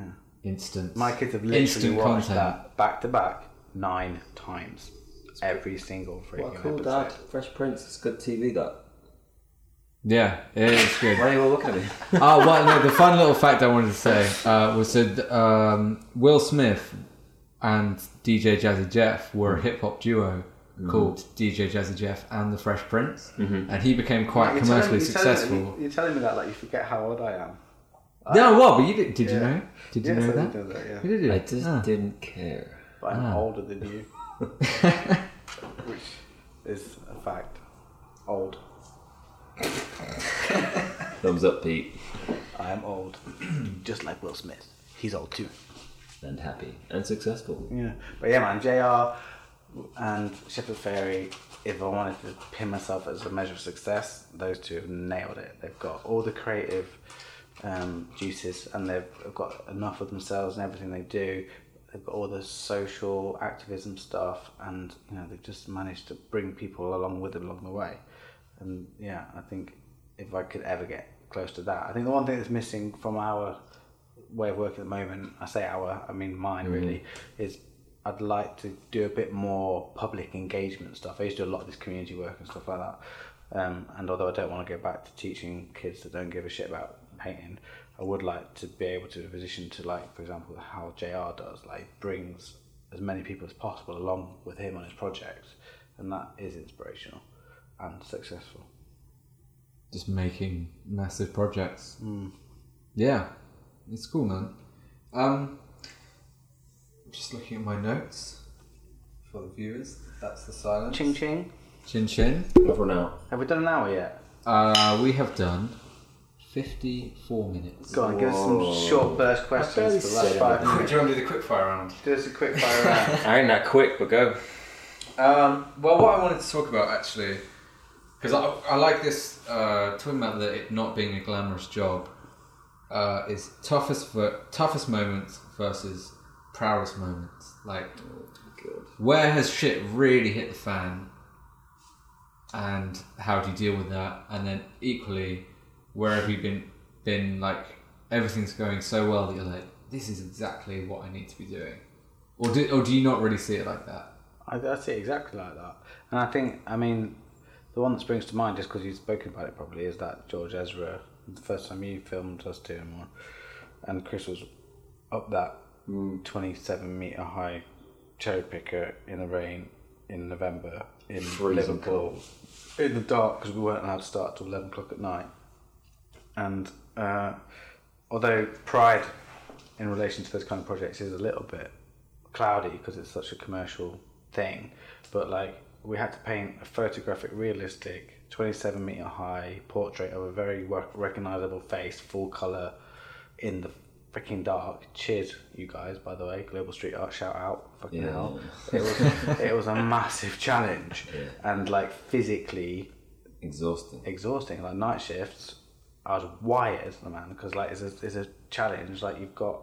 instant. My kids have literally instant watched content. that back to back nine times. Every single freaking What a cool episode. dad. Fresh Prince. It's good TV. That. Yeah, it is good. Why are you all looking at me? oh, well, no, the fun little fact I wanted to say uh, was that um, Will Smith and DJ Jazzy Jeff were a hip hop duo called DJ Jazzy Jeff and the Fresh Prince, and he became quite You're commercially telling me- you're telling successful. me- You're telling me that like you forget how old I am. No, what? But you did? Did you Yeah. know? Did you Yes, know I that? did know that, yeah. You did you? I just Ah. didn't care. But I'm Ah. older than you, which is a fact. Old. Thumbs up, Pete. I am old. Just like Will Smith. He's old too. And happy and successful. Yeah. But yeah, man, JR and Shepard Fairey, if I wanted to pin myself as a measure of success, those two have nailed it. They've got all the creative um, juices and they've got enough of themselves and everything they do. They've got all the social activism stuff and you know they've just managed to bring people along with them along the way. And yeah, I think if I could ever get close to that, I think the one thing that's missing from our way of working at the moment, I say our, I mean mine really, is I'd like to do a bit more public engagement stuff. I used to do a lot of this community work and stuff like that. Um, and although I don't want to go back to teaching kids that don't give a shit about painting, I would like to be able to be in a position to like, for example, how JR does, like brings as many people as possible along with him on his projects, and that is inspirational and successful. Just making massive projects. Mm. Yeah, it's cool, man. Um, just looking at my notes for the viewers. That's the silence. Ching ching. Chin chin. Over now. Have we done an hour yet? Uh, we have done fifty-four minutes. Go on, give us some short burst questions for the last five anything. minutes. you want to do the quick fire round? Do us a quick fire round. I ain't that quick, but go. Um, well, what I wanted to talk about actually, because I, I like this uh, talking about that it not being a glamorous job, uh, is toughest ver- toughest moments versus proudest moments. Like, Good. where has shit really hit the fan, and how do you deal with that? And then equally, where have you been been like everything's going so well that you're like, this is exactly what I need to be doing, or do or do you not really see it like that? I, I see it exactly like that. And I think, I mean, the one that springs to mind, just because you've spoken about it probably, is that George Ezra, the first time you filmed us two and one, and Chris was up that 27 metre high cherry picker in the rain in November in Freezing Liverpool. In the dark, because we weren't allowed to start till 11 o'clock at night. And uh, although pride in relation to those kind of projects is a little bit cloudy because it's such a commercial thing, but like we had to paint a photographic, realistic, 27 meter high portrait of a very rec- recognizable face, full color, in the freaking dark. Cheers, you guys, by the way. Global Street Art, shout out. Fucking Yeah. hell. It was, it was a massive challenge. Yeah. And like physically Exhausting. exhausting. Like night shifts, I was wired, man, because like it's a, it's a challenge. Like you've got,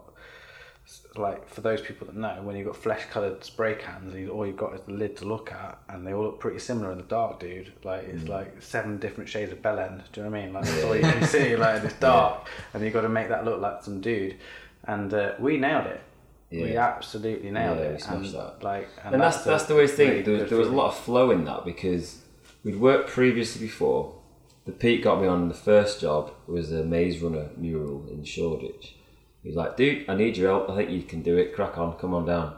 like for those people that know, when you've got flesh coloured spray cans, and you, all you've got is the lid to look at, and they all look pretty similar in the dark, dude. Like it's like seven different shades of bell end. Do you know what I mean? Like that's all you can see. Like it's dark, and you've got to make that look like some dude. And uh, we nailed it. We absolutely nailed Yeah, it. and, that. Like, And that's that's the way to think. really There was, there was a lot of flow in that because we'd worked previously before. The Pete got me on the first job was a maze runner mural in Shoreditch. He was like, "Dude, I need your help. I think you can do it. Crack on, come on down."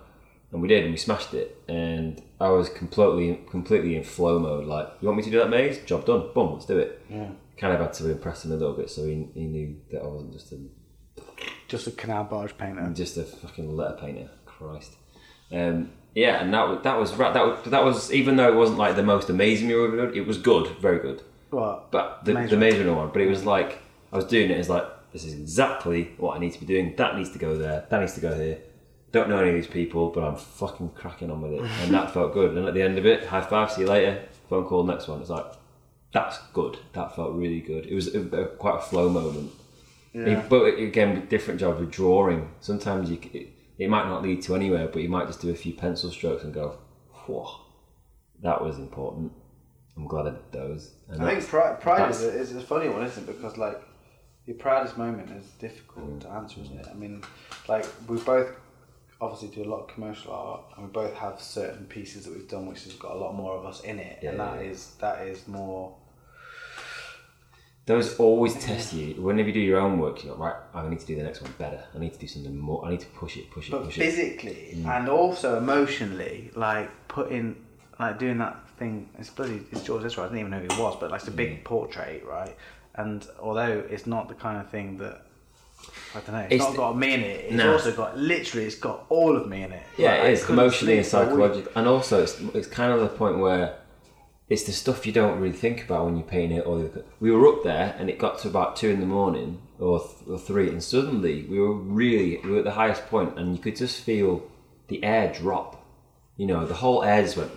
And we did, and we smashed it. And I was completely completely in flow mode. Like, you want me to do that maze? Job done. Boom, let's do it. Yeah. Kind of had to impress him a little bit, so he, he knew that I wasn't just a Just a canal barge painter. I'm just a fucking letter painter. Christ. Um, yeah, and that was, that was. That was, that was even though it wasn't like the most amazing mural it was good, very good. What? But the Maze the. Maze one, but it was like I was doing it as like this is exactly what I need to be doing. That needs to go there. That needs to go here. Don't know any of these people, but I'm fucking cracking on with it, and that felt good. And at the end of it, high five, see you later. Phone call, next one. It's like that's good. That felt really good. It was a, a, quite a flow moment. Yeah. It- but again, different job with drawing. Sometimes you, it, it might not lead to anywhere, but you might just do a few pencil strokes and go, "Whoa, that was important." I'm glad I did those. And I think pride, pride is, a, is a funny one, isn't it? Because like your proudest moment is difficult mm. to answer, isn't it? I mean, like we both obviously do a lot of commercial art, and we both have certain pieces that we've done which has got a lot more of us in it, and Yeah, that yeah. is that is more. Those always test you. Whenever you do your own work, you're like, right, I need to do the next one better. I need to do something more. I need to push it, push it, But push it. physically mm. and also emotionally, like putting, like doing that thing. It's bloody. It's George Ezra. I didn't even know who he was, but like it's a big portrait, right? And although it's not the kind of thing that I don't know. It's, It's not got me in it. It's also got literally. It's got all of me in it. Yeah, Like, it is emotionally and sleep for a week. psychologically, and also it's it's kind of the point where it's the stuff you don't really think about when you're painting it. Or the- we were up there, and it got to about two in the morning or, th- or three, and suddenly we were really we were at the highest point, and you could just feel the air drop. You know, the whole air just went,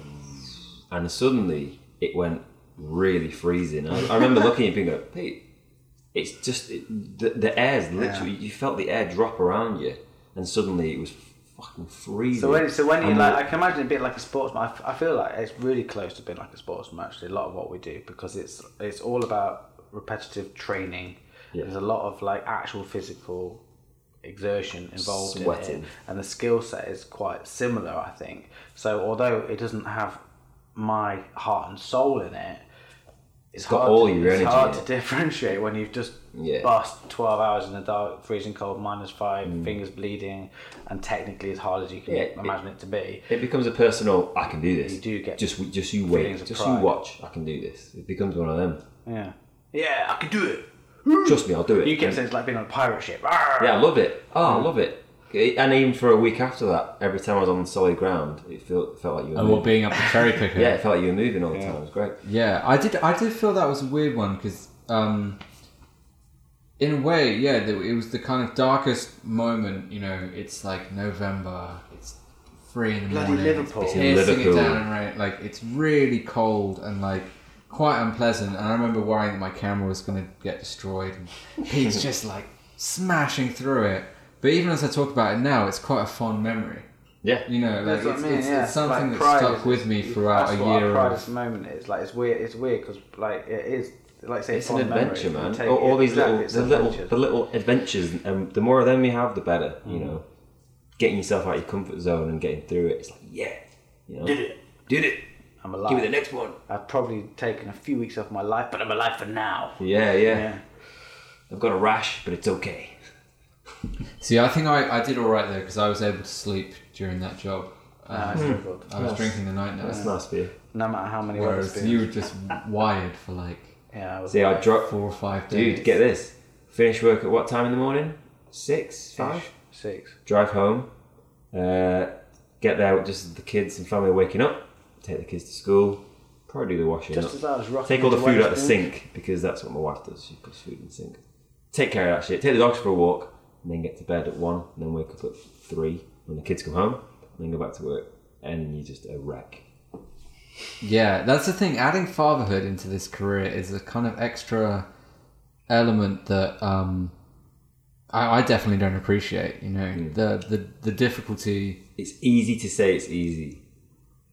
and suddenly it went really freezing. I, I remember looking at and going, Pete, it's just it, the, the air's literally you felt the air drop around you, and suddenly it was fucking freezing. So when, so when you like, I can imagine a bit like a sportsman. I, f- I feel like it's really close to being like a sportsman. Actually, a lot of what we do because it's it's all about repetitive training. Yeah. There's a lot of like actual physical exertion involved in it, and the skill set is quite similar. I think so. Although it doesn't have my heart and soul in it, it's, got hard all to, your it's hard to differentiate when you've just Yeah. bust 12 hours in the dark, freezing cold, minus five, Mm. fingers bleeding, and technically as hard as you can Yeah, imagine it to be. it becomes a personal. I can do this. You do get just just you wait, just pride. you watch. I can do this. It becomes one of them. Yeah. Yeah, I can do it. Trust me, I'll do it. You And- saying it's like being on a pirate ship. Yeah, I love it. Oh, I love it. And even for a week after that, every time I was on solid ground, it felt felt like you were. And what moving. being up the cherry picker. yeah, it felt like you were moving all the time. It was great. Yeah, I did. I did feel that was a weird one because, um, in a way, yeah, it was the kind of darkest moment. You know, it's like November. It's three in the Bloody morning. Liverpool. It's It's in piercing Liverpool. it down and rain. Like it's really cold and like quite unpleasant. And I remember worrying that my camera was going to get destroyed. And Pete's just like smashing through it. But even as I talk about it now, it's quite a fond memory. Yeah, You know, like it's, I mean, it's, yeah. it's something Like, that stuck is- with me throughout That's a what year our proudest of. moment is. Like it's weird. It's weird because like it is. Like I say, it's an fond memory. adventure, man. Take all, all these exactly, little, it's the little, adventures. the little adventures, and the more of them you have, the better. You Mm. know, getting yourself out of your comfort zone and getting through it. It's like, yeah, you know, Did it. did it. I'm alive. Give me the next one. I've probably taken a few weeks off my life, but I'm alive for now. Yeah, yeah. Yeah. I've got a rash, but it's okay. See, I think I, I did all right there because I was able to sleep during that job. No, it's all good. I was Nice. drinking the night That's nurse, nice for you. No matter how many work whereas you were just wired for like Yeah, I was. See, I dropped. four or five days. Dude, get this. Finish work at what time in the morning? Six, five. Six. Drive home. Uh, get there with just the kids and family waking up. Take the kids to school. Probably do the washing Just up. as I was Take all the food out of the sink because that's what my wife does. She puts food in the sink. Take care of that shit. Take the dogs for a walk, and then get to bed at one, and then wake up at three when the kids come home, and then go back to work, and you're just a wreck. Yeah, that's the thing. Adding fatherhood into this career is a kind of extra element that um, I, I definitely don't appreciate. You know, Hmm. the, the the difficulty. It's easy to say it's easy,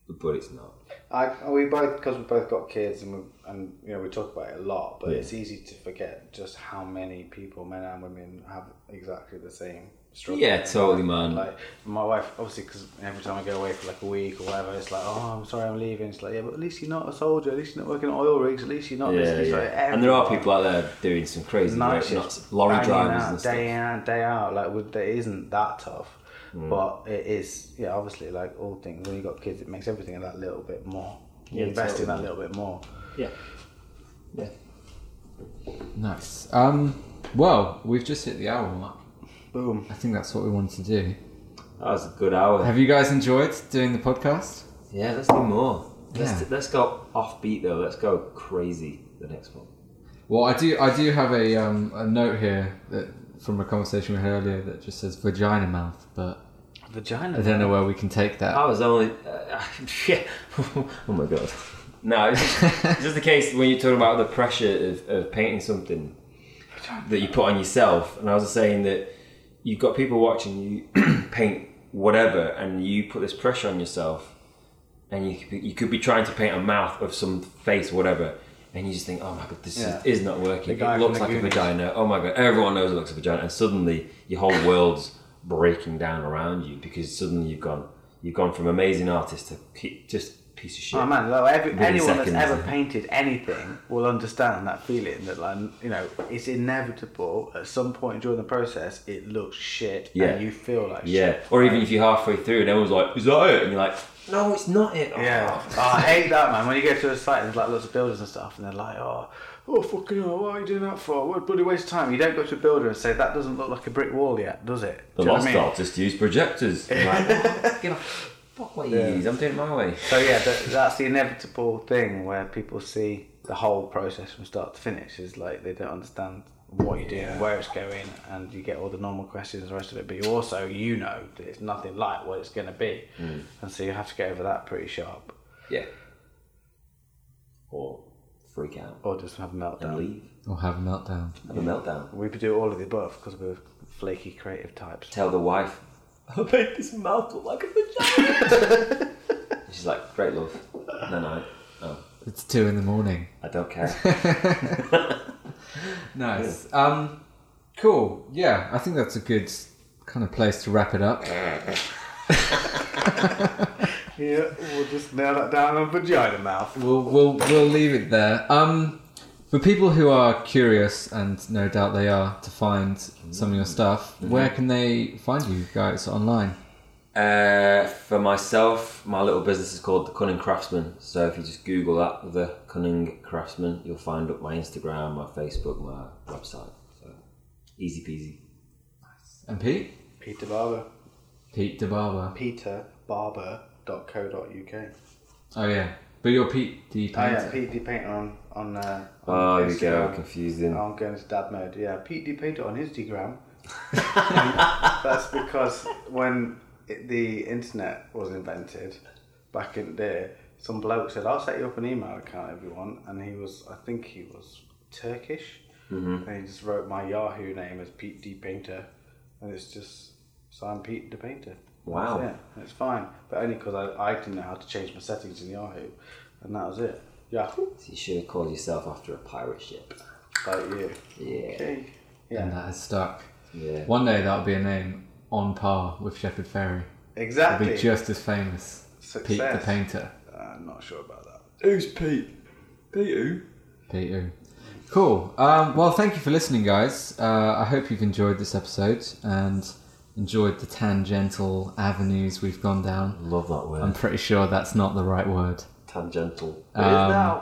but it's not. I we both because we both got kids and we and you know we talk about it a lot, but Yeah. it's easy to forget just how many people, men and women, have exactly the same struggle. Yeah, totally, man. Like my wife, obviously, because every time I go away for like a week or whatever, it's like, oh, I'm sorry, I'm leaving. It's like, yeah, but at least you're not a soldier. At least you're not working on oil rigs. At least you're not. Yeah, this. Yeah. like and there are people out there doing some crazy night shifts, lorry drivers out, and stuff. day in and day out. Like, it isn't that tough, Hmm. but it is. Yeah, obviously, like all things, when you've got kids, it makes everything that little bit more. You Yeah, invest in that little bit more. Yeah. Yeah. Nice. Um, well, we've just hit the hour mark. Boom. I think that's what we wanted to do. That was a good hour. Have you guys enjoyed doing the podcast? Yeah, let's do more. Let's, Yeah. let's go offbeat though. Let's go crazy the next one. Well, I do. I do have a um, a note here that from a conversation we had earlier that just says vagina mouth, but Vagina. I don't know where we can take that. I was only. Uh, yeah. oh my god. No, it's just, it's just the case when you're talking about the pressure of, of painting something that you put on yourself. And I was just saying that you've got people watching you paint whatever, and you put this pressure on yourself, and you could be, you could be trying to paint a mouth of some face, whatever. And you just think, oh my god, this Yeah. is, is not working. It looks the like a vagina. Oh my god, everyone knows it looks like a vagina. And suddenly your whole world's breaking down around you because suddenly you've gone you've gone from amazing artist to keep just piece of shit. Oh man, like every, anyone that's ever painted anything will understand that feeling that like you know it's inevitable at some point during the process it looks shit Yeah. and you feel like yeah, shit. or even if you're halfway through and everyone's like, "Is that it?" and you're like, "No, it's not it." Oh. Yeah, oh, I hate that man. When you go to a site and there's like lots of builders and stuff, and they're like, "Oh, oh, fucking hell, what are you doing that for? What a bloody waste of time." You don't go to a builder and say that doesn't look like a brick wall yet, does it? The Do you know what lost I mean? artist used projectors. I'm like, "Oh, give a fuck what you Yeah. use. I'm doing it my way. So yeah, that, that's the inevitable thing where people see the whole process from start to finish. Is like they don't understand what you're doing, where it's going, and you get all the normal questions and the rest of it. But you also you know that it's nothing like what it's going to be, mm. and so you have to get over that pretty sharp, Yeah. Or freak out or just have a and meltdown. leave. Or have a meltdown. Have a meltdown. We could do all of the above because we're flaky creative types. Tell the wife, I'll make this mouth look like a vagina. She's like, great love. No, no. Oh, It's two in the morning. I don't care. Nice. Um, cool. Yeah, I think that's a good kind of place to wrap it up. Yeah, we'll just nail that down on vagina mouth. We'll we'll we'll leave it there. Um, for people who are curious, and no doubt they are, to find some of your stuff, where can they find you guys online? Uh, for myself, my little business is called The Cunning Craftsman. So if you just Google that, The Cunning Craftsman, you'll find up my Instagram, my Facebook, my website. So easy peasy. Nice. And Pete, Peter Barber. Pete DeBarber. peterbarber.co.uk. Oh yeah, but you're Pete the Oh yeah, painter. Pete D Painter on on. Uh, on Oh, there we go. Instagram. Confusing. I'm going to dad mode. Yeah, Pete D Painter on Instagram. That's because when it, the internet was invented back in the day, some bloke said, "I'll set you up an email account, everyone," and he was, I think he was Turkish, Mm-hmm. and he just wrote my Yahoo name as Pete D Painter, and it's just so I'm Pete the Painter. Wow. That's it. It's fine, but only because I, I didn't know how to change my settings in Yahoo, and that was it. Yahoo, So you should have called yourself after a pirate ship. like you. Yeah. Okay. And that has stuck. Yeah. One day that'll be a name on par with Shepard Fairey. It'll Exactly. be just as famous. Pete the painter. I'm not sure about that. Who's Pete? Pete who? Pete. who? Cool. Um, well, thank you for listening, guys. Uh, I hope you've enjoyed this episode and enjoyed the tangential avenues we've gone down. Love that word. I'm pretty sure that's not the right word. Tangential. Um,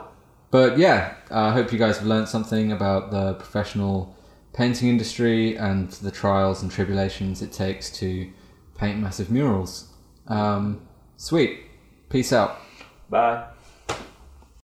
But yeah, I hope you guys have learned something about the professional painting industry and the trials and tribulations it takes to paint massive murals. Um, sweet. Peace out. Bye.